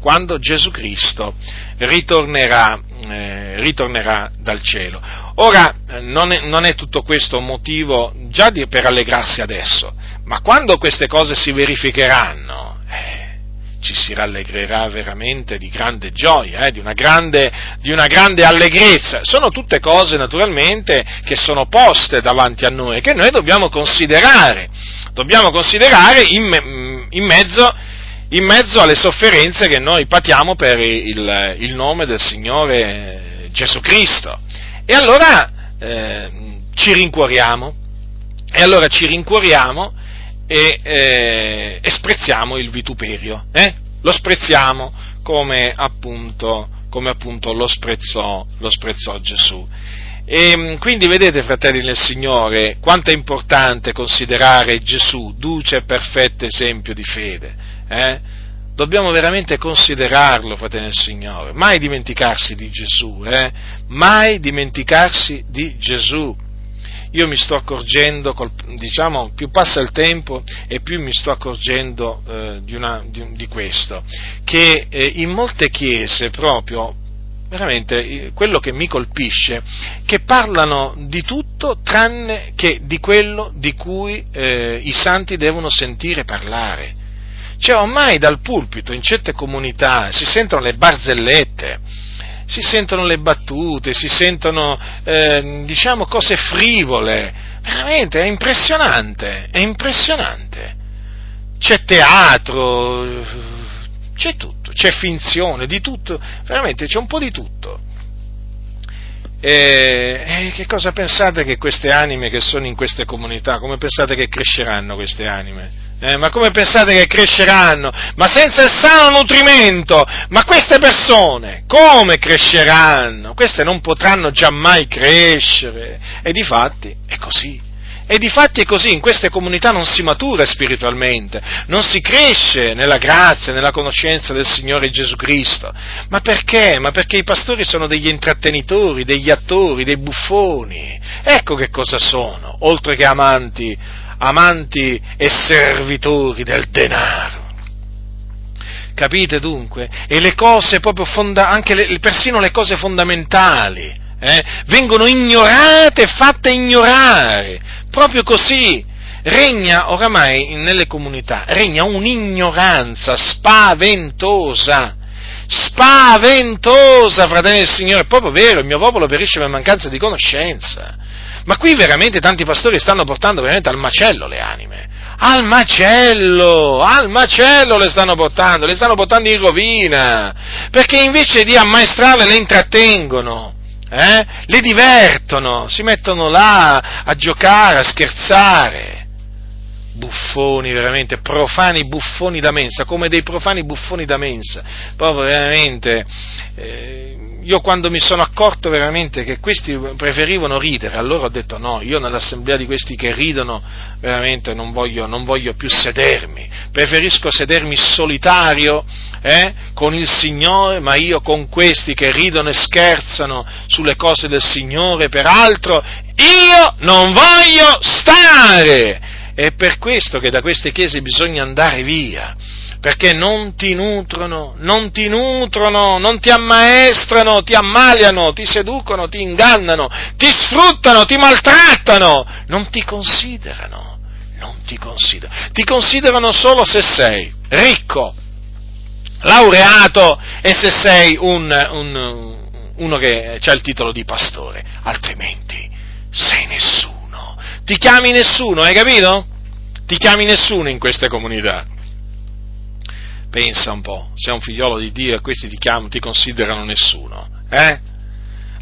quando Gesù Cristo ritornerà, eh, ritornerà dal cielo. Ora, non è, non è, tutto questo motivo già di, per allegrarsi adesso, ma quando queste cose si verificheranno, eh, ci si rallegrerà veramente di grande gioia, eh, di, una grande, di, una grande, allegrezza. Sono tutte cose naturalmente che sono poste davanti a noi e che noi dobbiamo considerare, dobbiamo considerare in, in mezzo in mezzo alle sofferenze che noi patiamo per il, il nome del Signore Gesù Cristo. E allora eh, ci rincuoriamo, e allora ci rincuoriamo e, eh, sprezziamo il vituperio, eh? lo sprezziamo come appunto, come appunto lo, sprezzò, lo sprezzò Gesù. E quindi vedete, fratelli del Signore, quanto è importante considerare Gesù duce e perfetto esempio di fede. Eh? Dobbiamo veramente considerarlo, fratelli del Signore, mai dimenticarsi di Gesù, eh? mai dimenticarsi di Gesù. Io mi sto accorgendo, col, diciamo, più passa il tempo e più mi sto accorgendo eh, di, una, di, di, questo, che eh, in molte chiese proprio veramente quello che mi colpisce, che parlano di tutto tranne che di quello di cui eh, i santi devono sentire parlare. Cioè ormai dal pulpito in certe comunità si sentono le barzellette, si sentono le battute, si sentono eh, diciamo cose frivole, veramente è impressionante, è impressionante. C'è teatro, c'è tutto, c'è finzione, di tutto, veramente c'è un po' di tutto. E, che cosa pensate che queste anime che sono in queste comunità, come pensate che cresceranno queste anime? Eh, ma come pensate che cresceranno? Ma senza il sano nutrimento, ma queste persone come cresceranno? Queste non potranno giammai crescere. E di fatti è così. E di fatti è così, in queste comunità non si matura spiritualmente, non si cresce nella grazia, nella conoscenza del Signore Gesù Cristo. Ma perché? Ma perché i pastori sono degli intrattenitori, degli attori, dei buffoni. Ecco che cosa sono, oltre che amanti, amanti e servitori del denaro. Capite dunque? E le cose proprio fonda- anche le, persino le cose fondamentali, eh, vengono ignorate fatte ignorare proprio così, regna oramai nelle comunità, regna un'ignoranza spaventosa, spaventosa, fratelli del Signore, è proprio vero, il mio popolo perisce per mancanza di conoscenza. Ma qui veramente tanti pastori stanno portando veramente al macello le anime. Al macello, al macello le stanno portando, le stanno portando in rovina, perché invece di ammaestrarle le intrattengono eh? le divertono, si mettono là a giocare, a scherzare. Buffoni, veramente, profani buffoni da mensa, come dei profani buffoni da mensa. Proprio veramente, eh, io quando mi sono accorto veramente che questi preferivano ridere, allora ho detto no, io nell'assemblea di questi che ridono veramente non voglio, non voglio più sedermi, preferisco sedermi solitario eh, con il Signore, ma io con questi che ridono e scherzano sulle cose del Signore, peraltro io non voglio stare. È per questo che da queste chiese bisogna andare via perché non ti nutrono, non ti nutrono, non ti ammaestrano, ti ammaliano, ti seducono, ti ingannano, ti sfruttano, ti maltrattano, non ti considerano, non ti considerano, ti considerano solo se sei ricco, laureato e se sei un, un, uno che ha il titolo di pastore, altrimenti sei nessuno, ti chiami nessuno, hai capito? Ti chiami nessuno in queste comunità. Pensa un po', sei un figliolo di Dio e questi ti chiamano, ti considerano nessuno. Eh?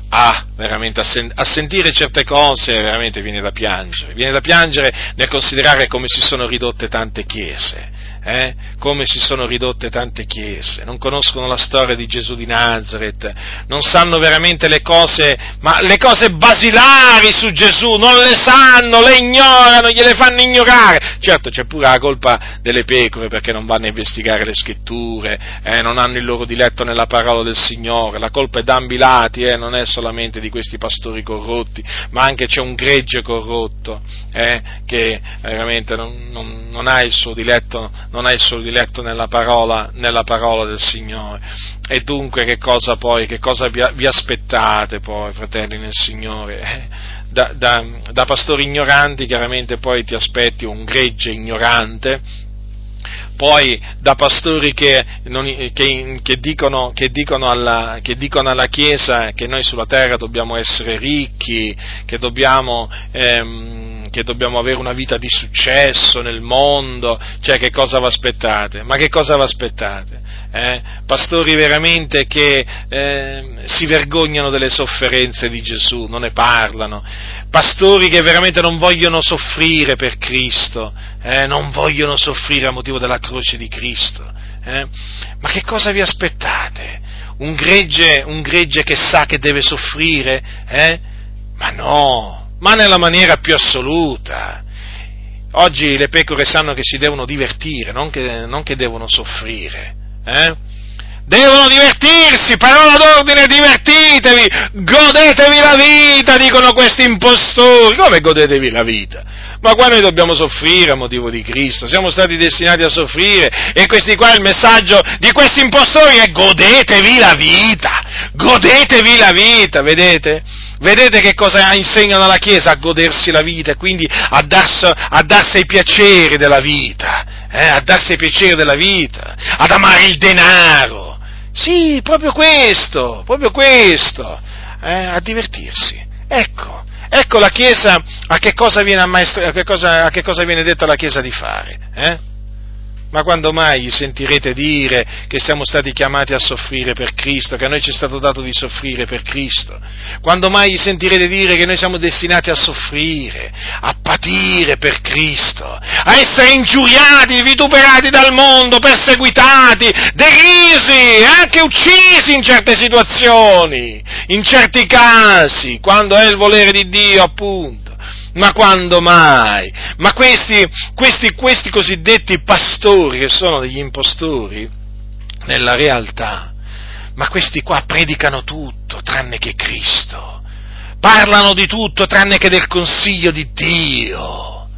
Ah, veramente a, sen- a, sentire certe cose veramente viene da piangere, viene da piangere nel considerare come si sono ridotte tante chiese, eh? come si sono ridotte tante chiese, non conoscono la storia di Gesù di Nazareth, non sanno veramente le cose, ma le cose basilari su Gesù, non le sanno, le ignorano, gliele fanno ignorare. Certo c'è pure la colpa delle pecore perché non vanno a investigare le scritture, eh? non hanno il loro diletto nella parola del Signore, la colpa è d'ambilati, eh? non è solamente di questi pastori corrotti, ma anche c'è un gregge corrotto eh? che veramente non, non, non ha il suo diletto non hai solo diletto nella parola, nella parola del Signore. E dunque che cosa poi, che cosa vi, vi aspettate poi, fratelli nel Signore? Eh, da, da, da pastori ignoranti chiaramente poi ti aspetti un gregge ignorante, poi da pastori che, non, che, che, dicono, dicono alla, che, dicono, alla, Chiesa che noi sulla terra dobbiamo essere ricchi, che dobbiamo, ehm, dobbiamo avere una vita di successo nel mondo, cioè che cosa vi aspettate? Ma che cosa vi aspettate? Eh? Pastori veramente che eh, si vergognano delle sofferenze di Gesù, non ne parlano, pastori che veramente non vogliono soffrire per Cristo, eh? non vogliono soffrire a motivo della croce di Cristo. Eh? Ma che cosa vi aspettate? Un gregge, un gregge, che sa che deve soffrire? Eh? Ma no, ma nella maniera più assoluta. Oggi le pecore sanno che si devono divertire, non che, non che devono soffrire. Eh? Devono divertirsi, parola d'ordine, divertitevi, godetevi la vita, dicono questi impostori. Come godetevi la vita? Ma qua noi dobbiamo soffrire a motivo di Cristo, siamo stati destinati a soffrire e questi qua il messaggio di questi impostori è godetevi la vita, godetevi la vita, vedete? Vedete che cosa insegnano alla Chiesa? A godersi la vita e quindi a darsi, a darsi i piaceri della vita, eh? a darsi i piaceri della vita, ad amare il denaro. Sì, proprio questo, proprio questo, eh? a divertirsi. Ecco, ecco la Chiesa a che cosa viene, ammaestra- a che cosa, a che cosa viene detto alla Chiesa di fare. Eh? Ma quando mai gli sentirete dire che siamo stati chiamati a soffrire per Cristo, che a noi ci è stato dato di soffrire per Cristo? Quando mai gli sentirete dire che noi siamo destinati a soffrire, a patire per Cristo, a essere ingiuriati, vituperati dal mondo, perseguitati, derisi, e anche uccisi in certe situazioni, in certi casi, quando è il volere di Dio, appunto? Ma quando mai? Ma questi, questi, questi cosiddetti pastori, che sono degli impostori, nella realtà, ma questi qua predicano tutto tranne che Cristo, parlano di tutto tranne che del consiglio di Dio,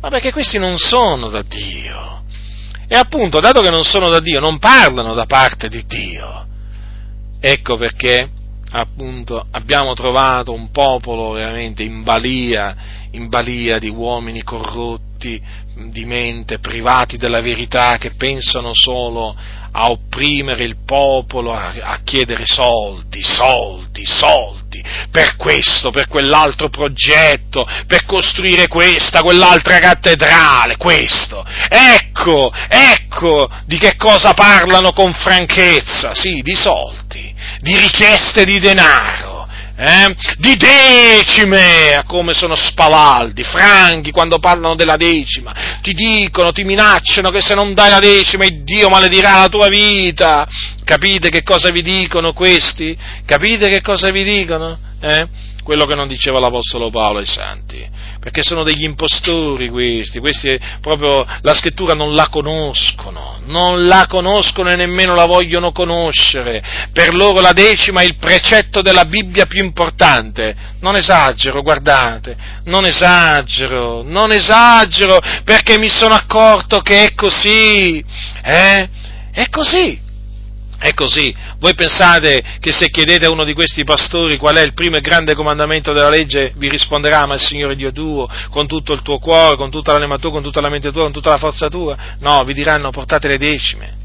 ma perché questi non sono da Dio. E appunto, dato che non sono da Dio, non parlano da parte di Dio. Ecco perché appunto abbiamo trovato un popolo veramente in balia, in balia di uomini corrotti di mente, privati della verità, che pensano solo a opprimere il popolo, a, a chiedere soldi, soldi, soldi, per questo, per quell'altro progetto, per costruire questa, quell'altra cattedrale, questo. Ecco, ecco di che cosa parlano con franchezza, sì, di soldi di richieste di denaro, eh? di decime, come sono spavaldi, franchi quando parlano della decima, ti dicono, ti minacciano che se non dai la decima Dio maledirà la tua vita. Capite che cosa vi dicono questi? Capite che cosa vi dicono? Eh? Quello che non diceva l'Apostolo Paolo ai santi, perché sono degli impostori questi, questi proprio la scrittura non la conoscono, non la conoscono e nemmeno la vogliono conoscere, per loro la decima è il precetto della Bibbia più importante, non esagero, guardate, non esagero, non esagero, perché mi sono accorto che è così, eh? È così. È così. Voi pensate che se chiedete a uno di questi pastori qual è il primo e grande comandamento della legge, vi risponderà, ma il Signore Dio tuo, con tutto il tuo cuore, con tutta l'anima tua, con tutta la mente tua, con tutta la forza tua? No, vi diranno portate le decime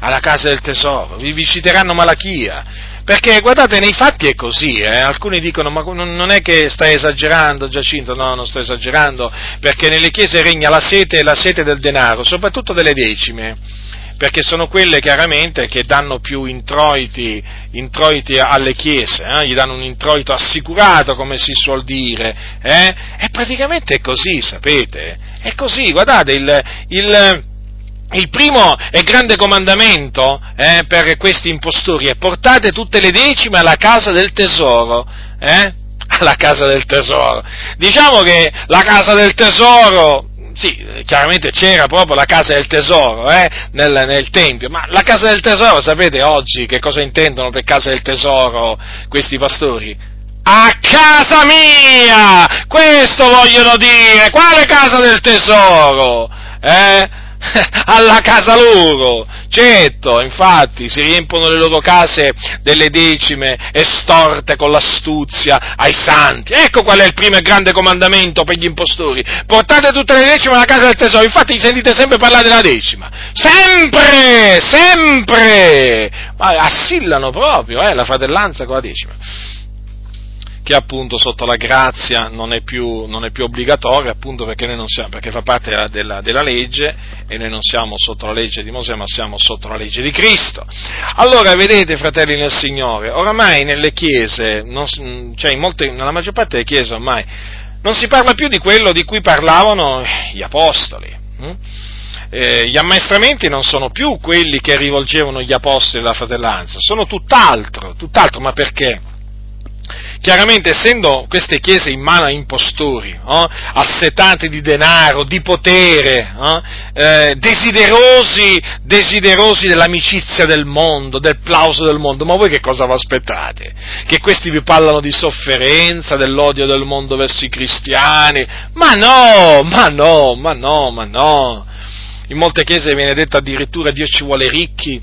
alla casa del tesoro, vi, vi citeranno Malachia, perché guardate, nei fatti è così, eh? alcuni dicono ma non è che stai esagerando Giacinto, no, non sto esagerando, perché nelle chiese regna la sete, la sete del denaro, soprattutto delle decime perché sono quelle chiaramente che danno più introiti, introiti alle chiese, eh? gli danno un introito assicurato, come si suol dire, eh? e praticamente è così, sapete, è così, guardate, il, il il primo e grande comandamento eh, per questi impostori è portate tutte le decime alla casa del tesoro. Eh? Alla casa del tesoro. Diciamo che la casa del tesoro, sì, chiaramente c'era proprio la casa del tesoro eh, nel, nel, Tempio, ma la casa del tesoro, sapete oggi che cosa intendono per casa del tesoro questi pastori? A casa mia! Questo vogliono dire! Quale casa del tesoro? Eh? alla casa loro. Certo, infatti, si riempono le loro case delle decime estorte con l'astuzia ai santi. Ecco qual è il primo e grande comandamento per gli impostori. Portate tutte le decime alla casa del tesoro. Infatti sentite sempre parlare della decima. Sempre! Sempre! Ma assillano proprio, eh, la fratellanza con la decima che appunto sotto la grazia non è più, non è più obbligatoria, appunto perché, siamo, perché, fa parte della, della, della, legge e noi non siamo sotto la legge di Mosè, ma siamo sotto la legge di Cristo. Allora, vedete, fratelli nel Signore, oramai nelle chiese, non, cioè molte, nella maggior parte delle chiese ormai, non si parla più di quello di cui parlavano gli apostoli. Hm? Eh, gli ammaestramenti non sono più quelli che rivolgevano gli apostoli della fratellanza, sono tutt'altro, tutt'altro, ma perché? Chiaramente, essendo queste chiese in mano a impostori, eh, assetate di denaro, di potere, eh, desiderosi, desiderosi dell'amicizia del mondo, del plauso del mondo, ma voi che cosa vi aspettate? Che questi vi parlano di sofferenza, dell'odio del mondo verso i cristiani? Ma no, ma no, ma no, ma no. In molte chiese viene detto addirittura Dio ci vuole ricchi,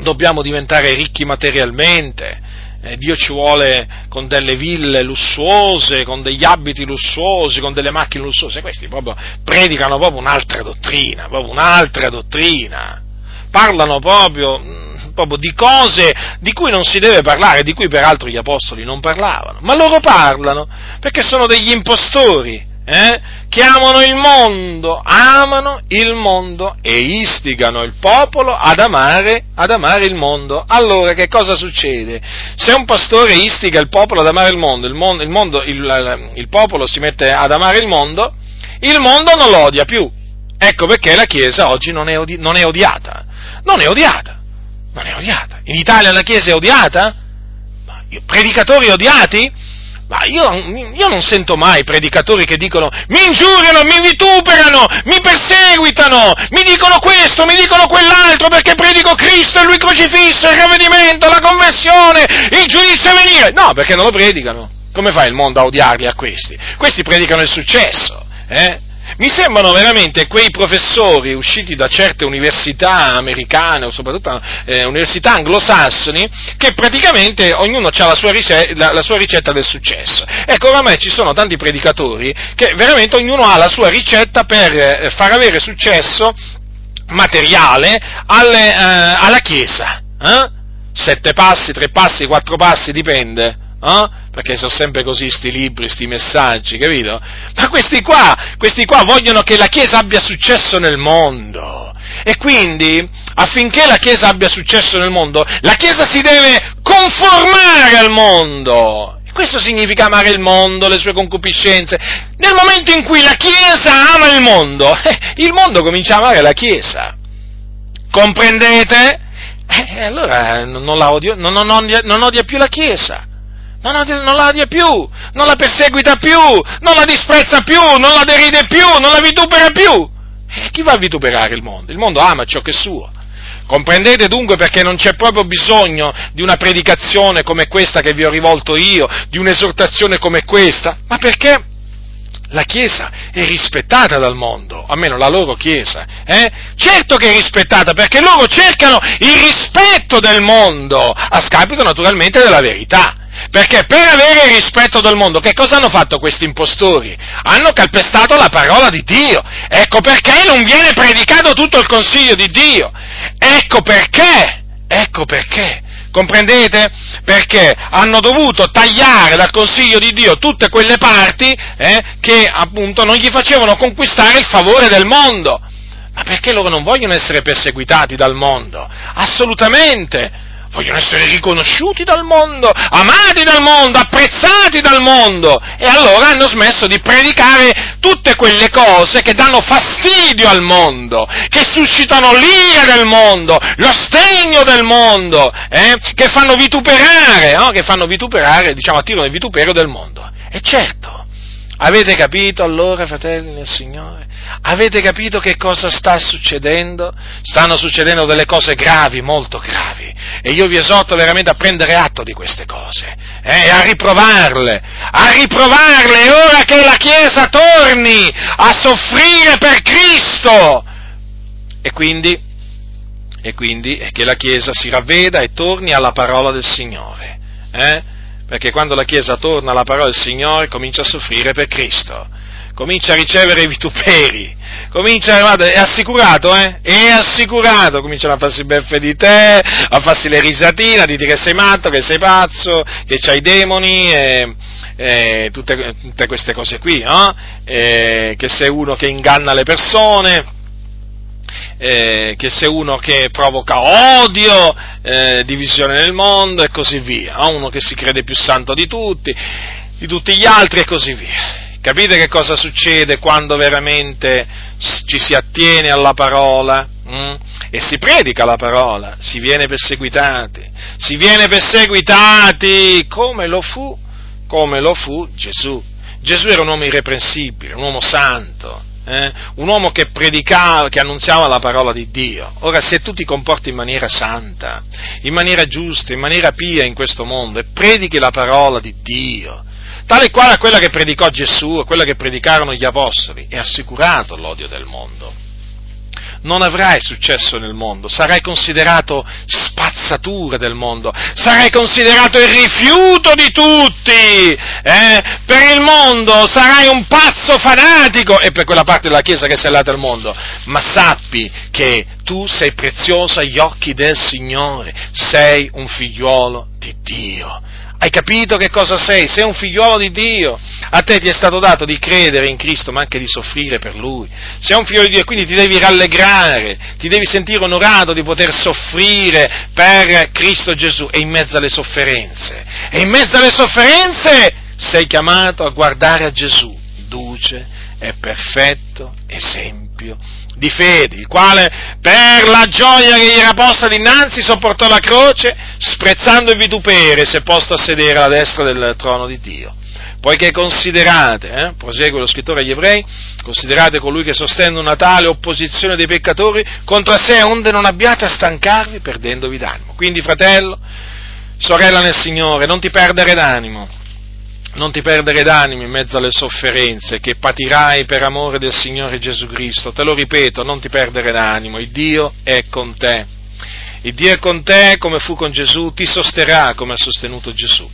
dobbiamo diventare ricchi materialmente eh, Dio ci vuole con delle ville lussuose, con degli abiti lussuosi, con delle macchine lussuose, questi proprio predicano proprio un'altra dottrina, proprio un'altra dottrina, parlano proprio, mm, proprio di cose di cui non si deve parlare, di cui peraltro gli apostoli non parlavano, ma loro parlano perché sono degli impostori, eh, che amano il mondo, amano il mondo e istigano il popolo ad amare, ad amare il mondo. Allora che cosa succede? Se un pastore istiga il popolo ad amare il mondo, il, mondo, il, mondo, il, il popolo si mette ad amare il mondo, il mondo non lo odia più. Ecco perché la Chiesa oggi non è, odi- non è odiata. Non è odiata. Non è odiata. In Italia la Chiesa è odiata? Predicatori odiati? Ma io, io, non sento mai predicatori che dicono mi ingiuriano, mi vituperano, mi perseguitano, mi dicono questo, mi dicono quell'altro perché predico Cristo e Lui crocifisso, il ravvedimento, la conversione, il giudizio a venire. No, perché non lo predicano. Come fa il mondo a odiarli a questi? Questi predicano il successo. Eh? Mi sembrano veramente quei professori usciti da certe università americane o soprattutto eh, università anglosassoni che praticamente ognuno ha la sua, ricetta, la, la sua, ricetta del successo. Ecco, oramai ci sono tanti predicatori che veramente ognuno ha la sua ricetta per eh, far avere successo materiale alle, eh, alla Chiesa. Eh? Sette passi, tre passi, quattro passi, dipende eh? perché sono sempre così sti libri, sti messaggi, capito? Ma questi qua, questi qua vogliono che la Chiesa abbia successo nel mondo. E quindi, affinché la Chiesa abbia successo nel mondo, la Chiesa si deve conformare al mondo. Questo significa amare il mondo, le sue concupiscenze. Nel momento in cui la Chiesa ama il mondo, il mondo comincia a amare la Chiesa. Comprendete? E eh, allora non, odio, non, non, non odia più la Chiesa non, non la odia più, non la perseguita più, non la disprezza più, non la deride più, non la vitupera più. E chi va a vituperare il mondo? Il mondo ama ciò che è suo. Comprendete dunque perché non c'è proprio bisogno di una predicazione come questa che vi ho rivolto io, di un'esortazione come questa, ma perché la Chiesa è rispettata dal mondo, almeno la loro Chiesa. Eh? Certo che è rispettata perché loro cercano il rispetto del mondo, a scapito naturalmente della verità. Perché per avere il rispetto del mondo, che cosa hanno fatto questi impostori? Hanno calpestato la parola di Dio. Ecco perché non viene predicato tutto il consiglio di Dio. Ecco perché. Ecco perché. Comprendete? Perché hanno dovuto tagliare dal consiglio di Dio tutte quelle parti eh, che appunto non gli facevano conquistare il favore del mondo. Ma perché loro non vogliono essere perseguitati dal mondo? Assolutamente! Vogliono essere riconosciuti dal mondo, amati dal mondo, apprezzati dal mondo. E allora hanno smesso di predicare tutte quelle cose che danno fastidio al mondo, che suscitano l'ira del mondo, lo stegno del mondo, eh? che fanno vituperare, no? che fanno vituperare, diciamo, attirano il vituperio del mondo. E certo, Avete capito allora, fratelli nel Signore? Avete capito che cosa sta succedendo? Stanno succedendo delle cose gravi, molto gravi. E io vi esorto veramente a prendere atto di queste cose eh, e a riprovarle, a riprovarle. È ora che la Chiesa torni a soffrire per Cristo. E quindi, e quindi che la Chiesa si ravveda e torni alla parola del Signore. Eh? perché quando la Chiesa torna alla parola del Signore comincia a soffrire per Cristo, comincia a ricevere i vituperi, comincia, guarda, è assicurato, eh? È assicurato, cominciano a farsi beffe di te, a farsi le risatine, a dire che sei matto, che sei pazzo, che c'hai demoni, e, e tutte, tutte, queste cose qui, no? E, che sei uno che inganna le persone, eh, che sei uno che provoca odio, eh, divisione nel mondo e così via, no? uno che si crede più santo di tutti, di tutti gli altri e così via. Capite che cosa succede quando veramente ci si attiene alla parola hm? e si predica la parola? Si viene perseguitati, si viene perseguitati come lo fu, come lo fu Gesù. Gesù era un uomo irreprensibile, un uomo santo, eh? un uomo che predicava, che annunziava la parola di Dio. Ora, se tu ti comporti in maniera santa, in maniera giusta, in maniera pia in questo mondo e predichi la parola di Dio, tale quale a quella che predicò Gesù, a quella che predicarono gli apostoli, è assicurato l'odio del mondo. Non avrai successo nel mondo, sarai considerato spazzatura del mondo, sarai considerato il rifiuto di tutti, eh? per il mondo sarai un pazzo fanatico e per quella parte della Chiesa che sei allata al mondo, ma sappi che tu sei prezioso agli occhi del Signore, sei un figliuolo di Dio hai capito che cosa sei? Sei un figliuolo di Dio. A te ti è stato dato di credere in Cristo, ma anche di soffrire per Lui. Sei un figlio di Dio e quindi ti devi rallegrare, ti devi sentire onorato di poter soffrire per Cristo Gesù e in mezzo alle sofferenze. E in mezzo alle sofferenze sei chiamato a guardare a Gesù, duce e perfetto esempio di fede, il quale per la gioia che gli era posta dinanzi sopportò la croce, sprezzando il vitupere, si è posto a sedere alla destra del trono di Dio. Poiché considerate, eh, prosegue lo scrittore agli ebrei, considerate colui che sostiene una tale opposizione dei peccatori contro sé, onde non abbiate a stancarvi perdendovi d'animo. Quindi, fratello, sorella nel Signore, non ti perdere d'animo, non ti perdere d'animo in mezzo alle sofferenze che patirai per amore del Signore Gesù Cristo. Te lo ripeto, non ti perdere d'animo, il Dio è con te. Il Dio è con te come fu con Gesù, ti sosterrà come ha sostenuto Gesù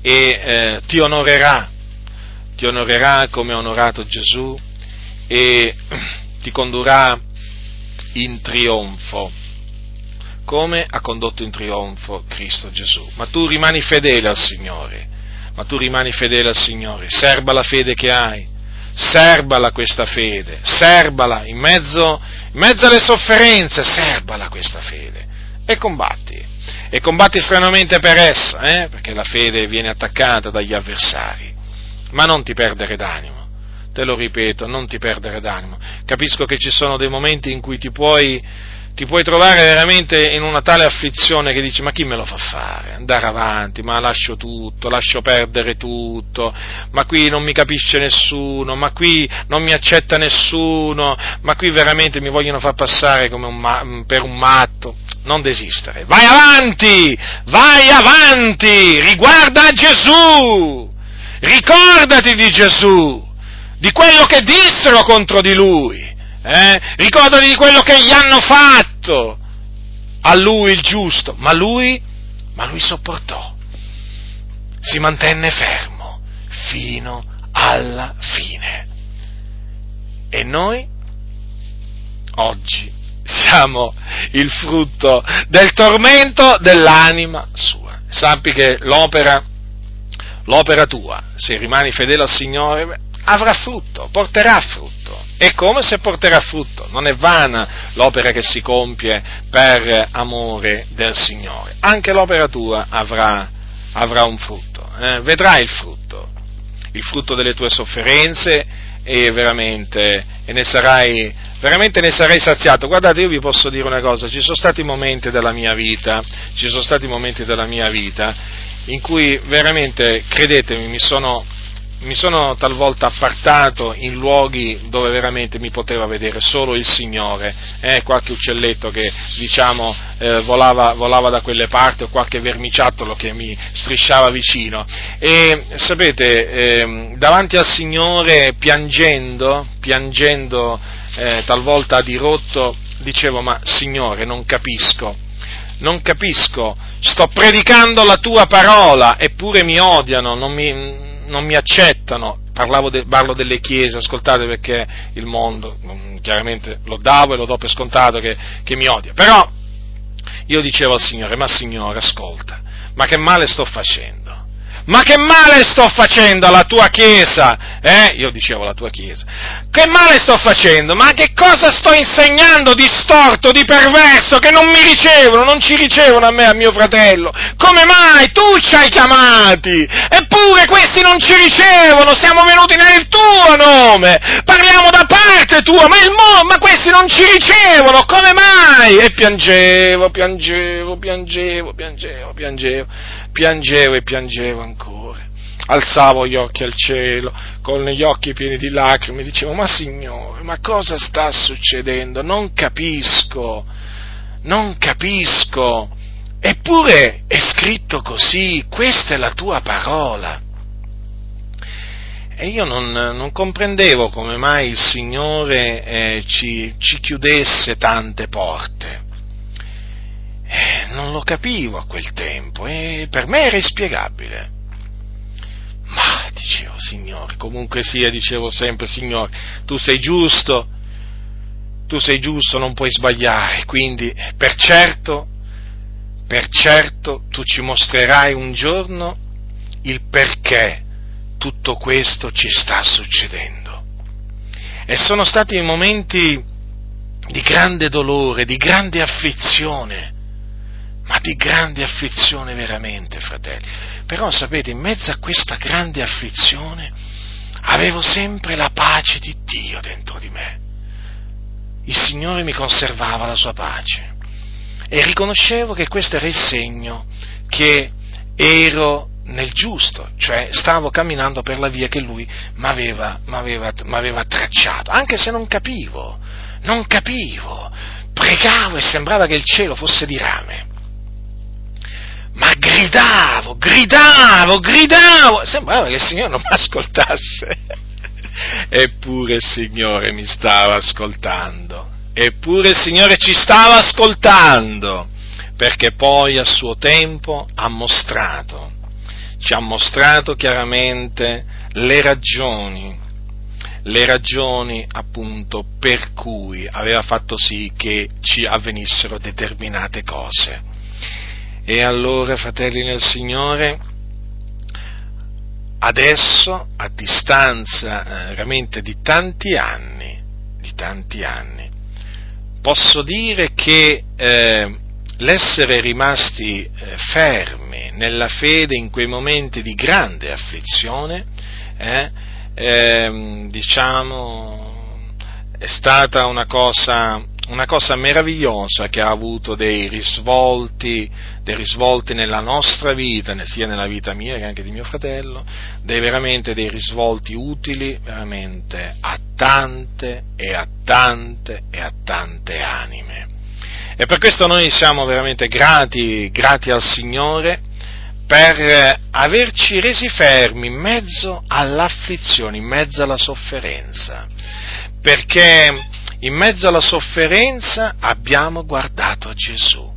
e eh, ti onorerà, ti onorerà come ha onorato Gesù e ti condurrà in trionfo come ha condotto in trionfo Cristo Gesù. Ma tu rimani fedele al Signore, ma tu rimani fedele al Signore, serba la fede che hai, serbala questa fede, serbala in mezzo, in mezzo alle sofferenze, serbala questa fede e combatti. E combatti stranamente per essa, eh? perché la fede viene attaccata dagli avversari. Ma non ti perdere d'animo, te lo ripeto, non ti perdere d'animo. Capisco che ci sono dei momenti in cui ti puoi ti puoi trovare veramente in una tale afflizione che dici ma chi me lo fa fare? Andare avanti, ma lascio tutto, lascio perdere tutto, ma qui non mi capisce nessuno, ma qui non mi accetta nessuno, ma qui veramente mi vogliono far passare un, per un matto. Non desistere, vai avanti, vai avanti, riguarda Gesù, ricordati di Gesù, di quello che dissero contro di lui eh? ricordati di quello che gli hanno fatto a lui il giusto, ma lui, ma lui sopportò, si mantenne fermo fino alla fine. E noi oggi siamo il frutto del tormento dell'anima sua. Sappi che l'opera, l'opera tua, se rimani fedele al Signore, avrà frutto, porterà frutto. E come se porterà frutto? Non è vana l'opera che si compie per amore del Signore. Anche l'opera tua avrà, avrà un frutto, eh? vedrai il frutto, il frutto delle tue sofferenze e veramente e ne sarai, veramente ne sarai saziato. Guardate, io vi posso dire una cosa, ci sono stati momenti della mia vita, ci sono stati momenti della mia vita in cui veramente, credetemi, mi sono, mi sono talvolta appartato in luoghi dove veramente mi poteva vedere solo il Signore, eh, qualche uccelletto che diciamo eh, volava, volava, da quelle parti o qualche vermiciattolo che mi strisciava vicino. E sapete, eh, davanti al Signore piangendo, piangendo eh, talvolta a dirotto, dicevo ma Signore non capisco, non capisco, sto predicando la tua parola eppure mi odiano, non mi, non mi accettano, de, parlo delle chiese, ascoltate perché il mondo, mm, chiaramente lo davo e lo do per scontato che, che mi odia, però io dicevo al Signore, ma Signore ascolta, ma che male sto facendo? Ma che male sto facendo alla tua Chiesa? Eh? Io dicevo alla tua Chiesa. Che male sto facendo? Ma che cosa sto insegnando di storto, di perverso, che non mi ricevono, non ci ricevono a me, a mio fratello? Come mai? Tu ci hai chiamati! Eppure questi non ci ricevono, siamo venuti nel tuo nome! Parliamo da parte tua, ma, mo- ma questi non ci ricevono, come mai? E piangevo, piangevo, piangevo, piangevo, piangevo piangevo e piangevo ancora. Alzavo gli occhi al cielo, con gli occhi pieni di lacrime, dicevo, ma Signore, ma cosa sta succedendo? Non capisco, non capisco. Eppure è scritto così, questa è la tua parola. E io non, non comprendevo come mai il Signore eh, ci, ci chiudesse tante porte. Eh, non lo capivo a quel tempo e per me era inspiegabile. Ma dicevo, Signore, comunque sia, dicevo sempre, Signore, tu sei giusto, tu sei giusto, non puoi sbagliare, quindi per certo, per certo tu ci mostrerai un giorno il perché tutto questo ci sta succedendo. E sono stati momenti di grande dolore, di grande afflizione, ma di grande afflizione veramente, fratelli. Però sapete, in mezzo a questa grande afflizione avevo sempre la pace di Dio dentro di me. Il Signore mi conservava la sua pace e riconoscevo che questo era il segno che ero nel giusto, cioè stavo camminando per la via che Lui mi aveva tracciato, anche se non capivo, non capivo, pregavo e sembrava che il cielo fosse di rame ma gridavo, gridavo, gridavo, sembrava che il Signore non mi ascoltasse. Eppure il Signore mi stava ascoltando, eppure il Signore ci stava ascoltando, perché poi a suo tempo ha mostrato, ci ha mostrato chiaramente le ragioni, le ragioni appunto per cui aveva fatto sì che ci avvenissero determinate cose. E allora, fratelli nel Signore, adesso, a distanza eh, veramente di tanti anni, di tanti anni, posso dire che eh, l'essere rimasti eh, fermi nella fede in quei momenti di grande afflizione, eh, ehm, diciamo, è stata una cosa una cosa meravigliosa che ha avuto dei risvolti, dei risvolti nella nostra vita, sia nella vita mia che anche di mio fratello, dei veramente dei risvolti utili veramente a tante e a tante e a tante anime. E per questo noi siamo veramente grati, grati al Signore per averci resi fermi in mezzo all'afflizione, in mezzo alla sofferenza, perché in mezzo alla sofferenza abbiamo guardato a Gesù,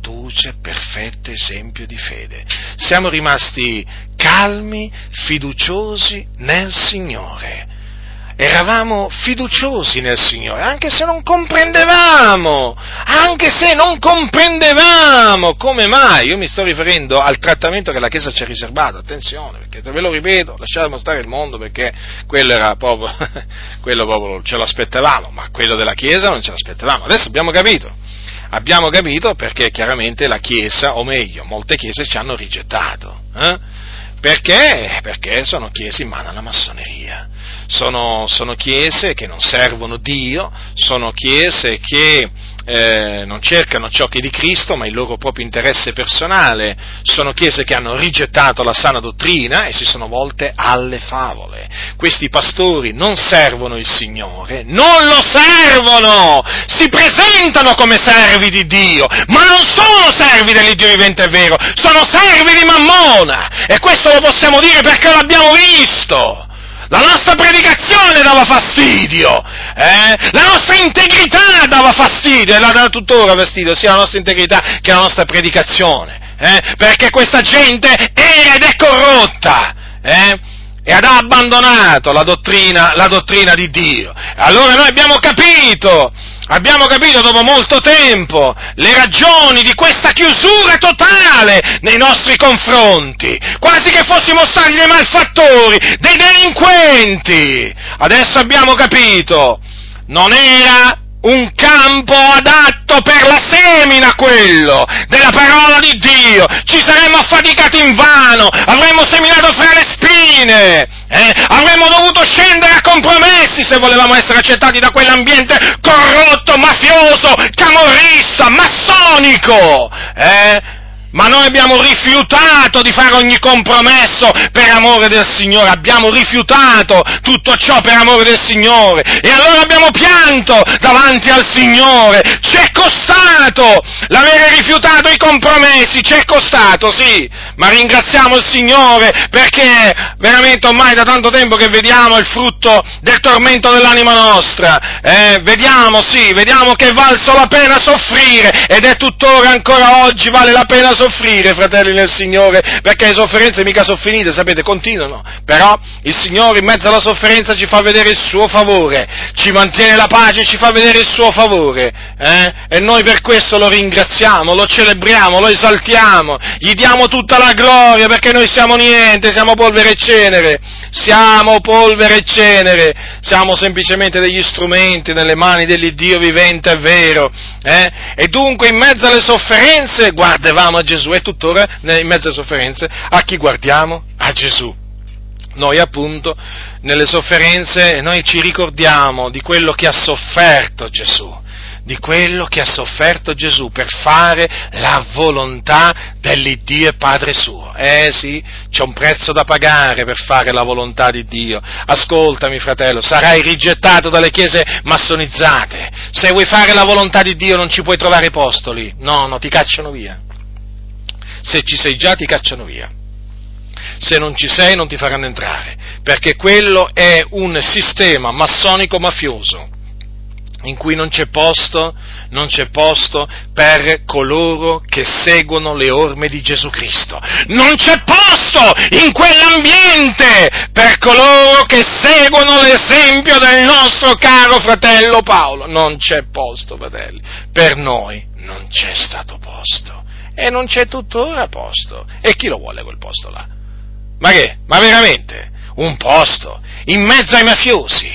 duce, perfetto esempio di fede. Siamo rimasti calmi, fiduciosi nel Signore. Eravamo fiduciosi nel Signore, anche se non comprendevamo, anche se non comprendevamo come mai, io mi sto riferendo al trattamento che la Chiesa ci ha riservato, attenzione, perché ve lo ripeto, lasciate stare il mondo perché quello era proprio, quello proprio ce l'aspettavamo, ma quello della Chiesa non ce l'aspettavamo, adesso abbiamo capito, abbiamo capito perché chiaramente la Chiesa, o meglio, molte Chiese ci hanno rigettato, eh? Perché? Perché sono chiese in mano alla massoneria. Sono, sono chiese che non servono Dio, sono chiese che eh, non cercano ciò che è di Cristo, ma il loro proprio interesse personale. Sono chiese che hanno rigettato la sana dottrina e si sono volte alle favole. Questi pastori non servono il Signore, non lo servono! Si presentano come servi di Dio, ma non sono servi dell'Iddio vivente e vero, sono servi di Mammona! E questo lo possiamo dire perché l'abbiamo visto! La nostra predicazione dava fastidio, eh? la nostra integrità dava fastidio e la dà tuttora fastidio, sia la nostra integrità che la nostra predicazione, eh? perché questa gente è ed è corrotta. Eh? e ha abbandonato la dottrina, la dottrina di Dio. Allora noi abbiamo capito abbiamo capito dopo molto tempo le ragioni di questa chiusura totale nei nostri confronti, quasi che fossimo stati dei malfattori, dei delinquenti. Adesso abbiamo capito, non era un campo adatto per la semina quello della parola di Dio. Ci saremmo affaticati in vano, avremmo seminato fra le spine, eh? avremmo dovuto scendere a compromessi se volevamo essere accettati da quell'ambiente corrotto, mafioso, camorrista, massonico. Eh? Ma noi abbiamo rifiutato di fare ogni compromesso per amore del Signore, abbiamo rifiutato tutto ciò per amore del Signore. E allora abbiamo pianto davanti al Signore, ci è costato l'avere rifiutato i compromessi, ci è costato, sì, ma ringraziamo il Signore perché veramente ormai da tanto tempo che vediamo il frutto del tormento dell'anima nostra, eh, vediamo, sì, vediamo che è valso la pena soffrire ed è tuttora ancora oggi vale la pena fratelli nel Signore, perché le sofferenze mica sono finite, sapete, continuano. Però il Signore in mezzo alla sofferenza ci fa vedere il suo favore, ci mantiene la pace, ci fa vedere il suo favore. Eh? E noi per questo lo ringraziamo, lo celebriamo, lo esaltiamo, gli diamo tutta la gloria, perché noi siamo niente, siamo polvere e cenere. Siamo polvere e cenere, siamo semplicemente degli strumenti nelle mani dell'Iddio vivente e vero. Eh? E dunque in mezzo alle sofferenze guardavamo Gesù e tuttora in mezzo alle sofferenze a chi guardiamo? A Gesù. Noi appunto nelle sofferenze noi ci ricordiamo di quello che ha sofferto Gesù di quello che ha sofferto Gesù per fare la volontà dell'Iddio e Padre suo. Eh sì, c'è un prezzo da pagare per fare la volontà di Dio. Ascoltami fratello, sarai rigettato dalle chiese massonizzate. Se vuoi fare la volontà di Dio non ci puoi trovare posto lì. No, no, ti cacciano via. Se ci sei già ti cacciano via se non ci sei non ti faranno entrare, perché quello è un sistema massonico mafioso in cui non c'è posto, non c'è posto per coloro che seguono le orme di Gesù Cristo. Non c'è posto in quell'ambiente per coloro che seguono l'esempio del nostro caro fratello Paolo. Non c'è posto, fratelli. Per noi non c'è stato posto. E non c'è tuttora posto. E chi lo vuole quel posto là? Ma che? Ma veramente? Un posto? in mezzo ai mafiosi,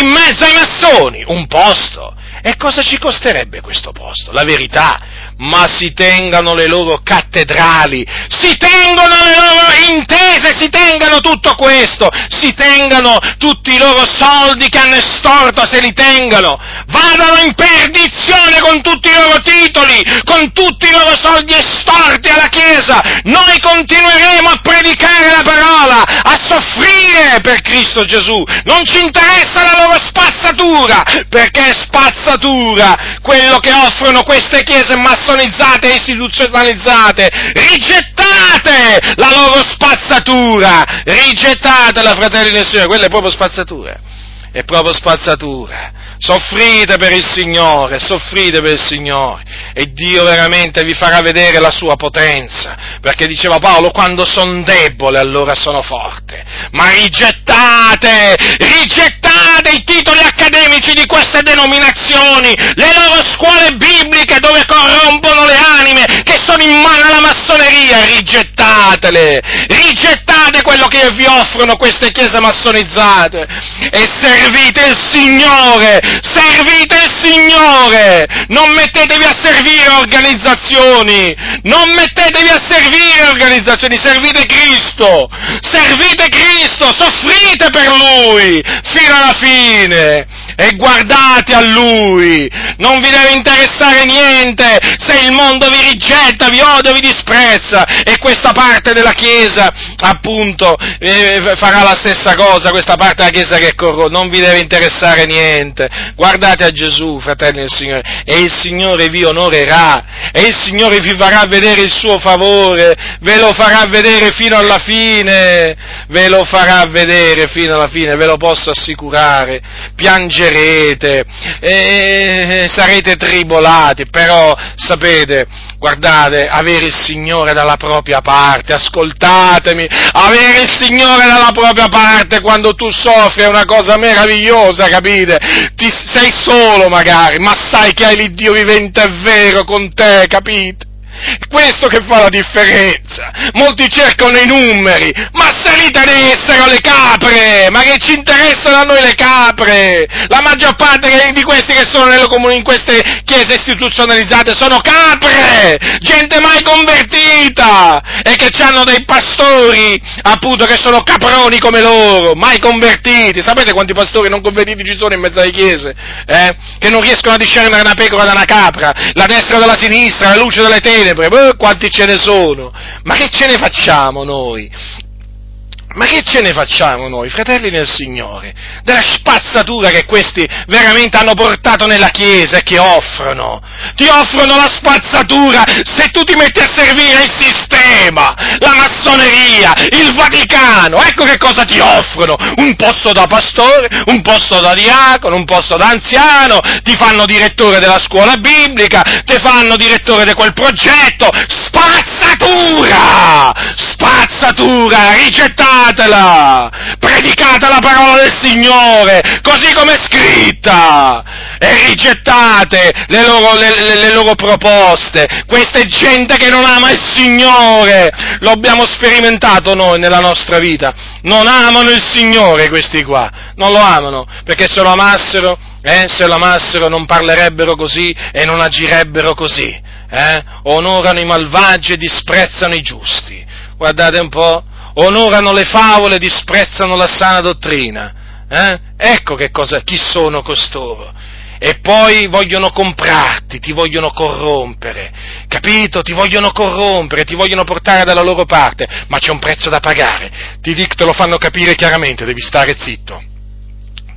in mezzo ai massoni, un posto. E cosa ci costerebbe questo posto? La verità, ma si tengano le loro cattedrali, si tengono le loro intese, si tengano tutto questo, si tengano tutti i loro soldi che hanno estorto, se li tengano, vadano in perdizione con tutti i loro titoli, con tutti i loro soldi estorti alla Chiesa, noi continueremo a predicare la parola, a soffrire per Cristo Gesù, non ci interessa la loro spazzatura, perché è spazzatura quello che offrono queste chiese massoniche massonizzate e istituzionalizzate, rigettate la loro spazzatura, rigettatela fratelli del Signore, quella è proprio spazzatura. È proprio spazzatura. Soffrite per il Signore, soffrite per il Signore e Dio veramente vi farà vedere la sua potenza, perché diceva Paolo, quando sono debole allora sono forte, ma rigettate, rigettate i titoli accademici di queste denominazioni, le loro scuole bibliche dove corrompono le anime, che sono in mano alla massoneria, rigettatele, rigettate quello che vi offrono queste chiese massonizzate e servite il Signore, servite il Signore, non mettetevi a servire organizzazioni, non mettetevi a servire organizzazioni, servite Cristo, servite Cristo, soffrite per Lui fino alla fine e guardate a Lui, non vi deve interessare niente se il mondo vi rigetta, vi odia, vi disprezza e questa parte della Chiesa appunto eh, farà la stessa cosa, questa parte della Chiesa che corro, non vi deve interessare niente, guardate a Gesù, fratelli del Signore, e il Signore vi onorerà, e il Signore vi farà vedere il suo favore, ve lo farà vedere fino alla fine, ve lo farà vedere fino alla fine, ve lo posso assicurare, piangerete e sarete tribolati, però sapete, guardate, avere il Signore dalla propria parte, ascoltatemi, avere il Signore dalla propria parte quando tu soffri è una cosa meravigliosa, capite? Ti, sei solo magari, ma sai che hai l'Iddio vivente e vero con te, capite? Questo che fa la differenza. Molti cercano i numeri, ma salite essere le capre! Ma che ci interessano a noi le capre? La maggior parte di questi che sono comuni, in queste chiese istituzionalizzate sono capre! Gente mai convertita! E che hanno dei pastori, appunto, che sono caproni come loro, mai convertiti. Sapete quanti pastori non convertiti ci sono in mezzo alle chiese? Eh? Che non riescono a discernere una pecora da una capra, la destra dalla sinistra, la luce dalle tenebre beh, quanti ce ne sono? Ma che ce ne facciamo noi? Ma che ce ne facciamo noi, fratelli nel Signore, della spazzatura che questi veramente hanno portato nella Chiesa e che offrono? Ti offrono la spazzatura se tu ti metti a servire il sistema, la massoneria, il Vaticano, ecco che cosa ti offrono, un posto da pastore, un posto da diacono, un posto da anziano, ti fanno direttore della scuola biblica, ti fanno direttore di quel progetto, spazzatura, spazzatura, rigettata predicatela, predicate la parola del Signore, così come è scritta, e rigettate le loro, le, le, le loro proposte. Questa è gente che non ama il Signore, lo abbiamo sperimentato noi nella nostra vita, non amano il Signore questi qua, non lo amano, perché se lo amassero, eh, se lo amassero non parlerebbero così e non agirebbero così. Eh? Onorano i malvagi e disprezzano i giusti. Guardate un po', onorano le favole, disprezzano la sana dottrina. Eh? Ecco che cosa, chi sono costoro. E poi vogliono comprarti, ti vogliono corrompere, capito? Ti vogliono corrompere, ti vogliono portare dalla loro parte, ma c'è un prezzo da pagare. Ti dico, te lo fanno capire chiaramente, devi stare zitto.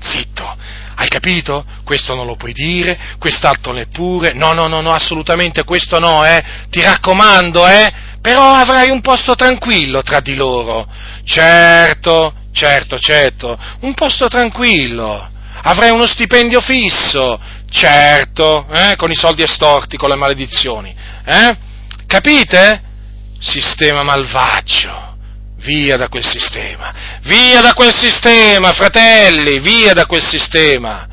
Zitto. Hai capito? Questo non lo puoi dire, quest'altro neppure. No, no, no, no, assolutamente questo no, eh. Ti raccomando, eh però avrai un posto tranquillo tra di loro. Certo, certo, certo, un posto tranquillo. Avrai uno stipendio fisso, certo, eh, con i soldi estorti, con le maledizioni. Eh? Capite? Sistema malvagio. Via da quel sistema. Via da quel sistema, fratelli, via da quel sistema.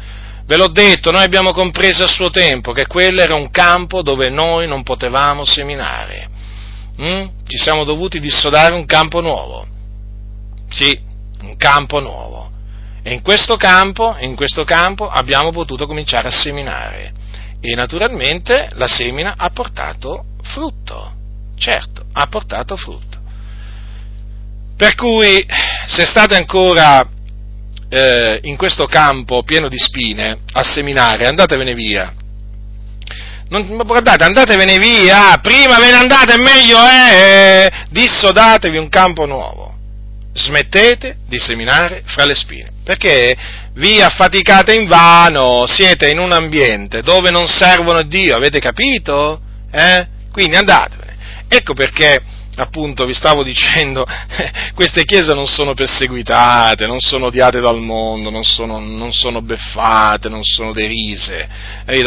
Ve l'ho detto, noi abbiamo compreso a suo tempo che quello era un campo dove noi non potevamo seminare mm? ci siamo dovuti dissodare un campo nuovo. Sì, un campo nuovo. E in questo campo, in questo campo abbiamo potuto cominciare a seminare. E naturalmente la semina ha portato frutto. Certo, ha portato frutto. Per cui, se state ancora eh, in questo campo pieno di spine a seminare, andatevene via, non, guardate, andatevene via, prima ve ne andate meglio è, eh, dissodatevi un campo nuovo. Smettete di seminare fra le spine, perché vi affaticate in vano, siete in un ambiente dove non servono Dio, avete capito? Eh? Quindi andatevene. Ecco perché appunto vi stavo dicendo, queste chiese non sono perseguitate, non sono odiate dal mondo, non sono, non sono beffate, non sono derise,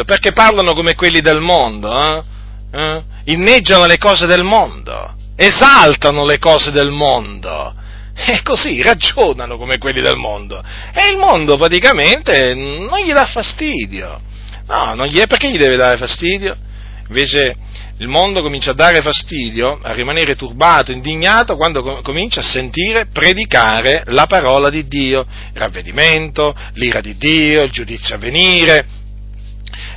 perché parlano come quelli del mondo, eh? Eh? inneggiano le cose del mondo, esaltano le cose del mondo, e così ragionano come quelli del mondo, e il mondo praticamente non gli dà fastidio, no, gli è, perché gli deve dare fastidio? Invece il mondo comincia a dare fastidio, a rimanere turbato, indignato, quando com- comincia a sentire predicare la parola di Dio, il ravvedimento, l'ira di Dio, il giudizio a venire,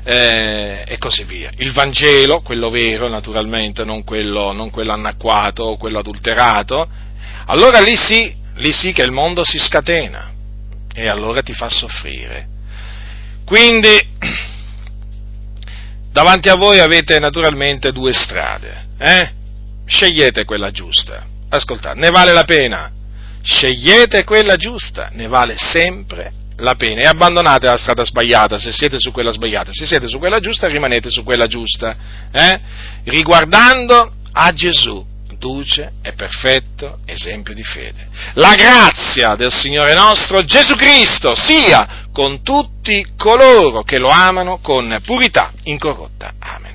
eh, e così via. Il Vangelo, quello vero naturalmente, non quello, non quello anacquato o quello adulterato, allora lì sì, lì sì che il mondo si scatena e allora ti fa soffrire. Quindi davanti a voi avete naturalmente due strade, eh? scegliete quella giusta, ascoltate, ne vale la pena, scegliete quella giusta, ne vale sempre la pena e abbandonate la strada sbagliata se siete su quella sbagliata, se siete su quella giusta rimanete su quella giusta, eh? riguardando a Gesù, duce e perfetto esempio di fede. La grazia del Signore nostro Gesù Cristo sia con tutti coloro che lo amano con purità incorrotta. Amen.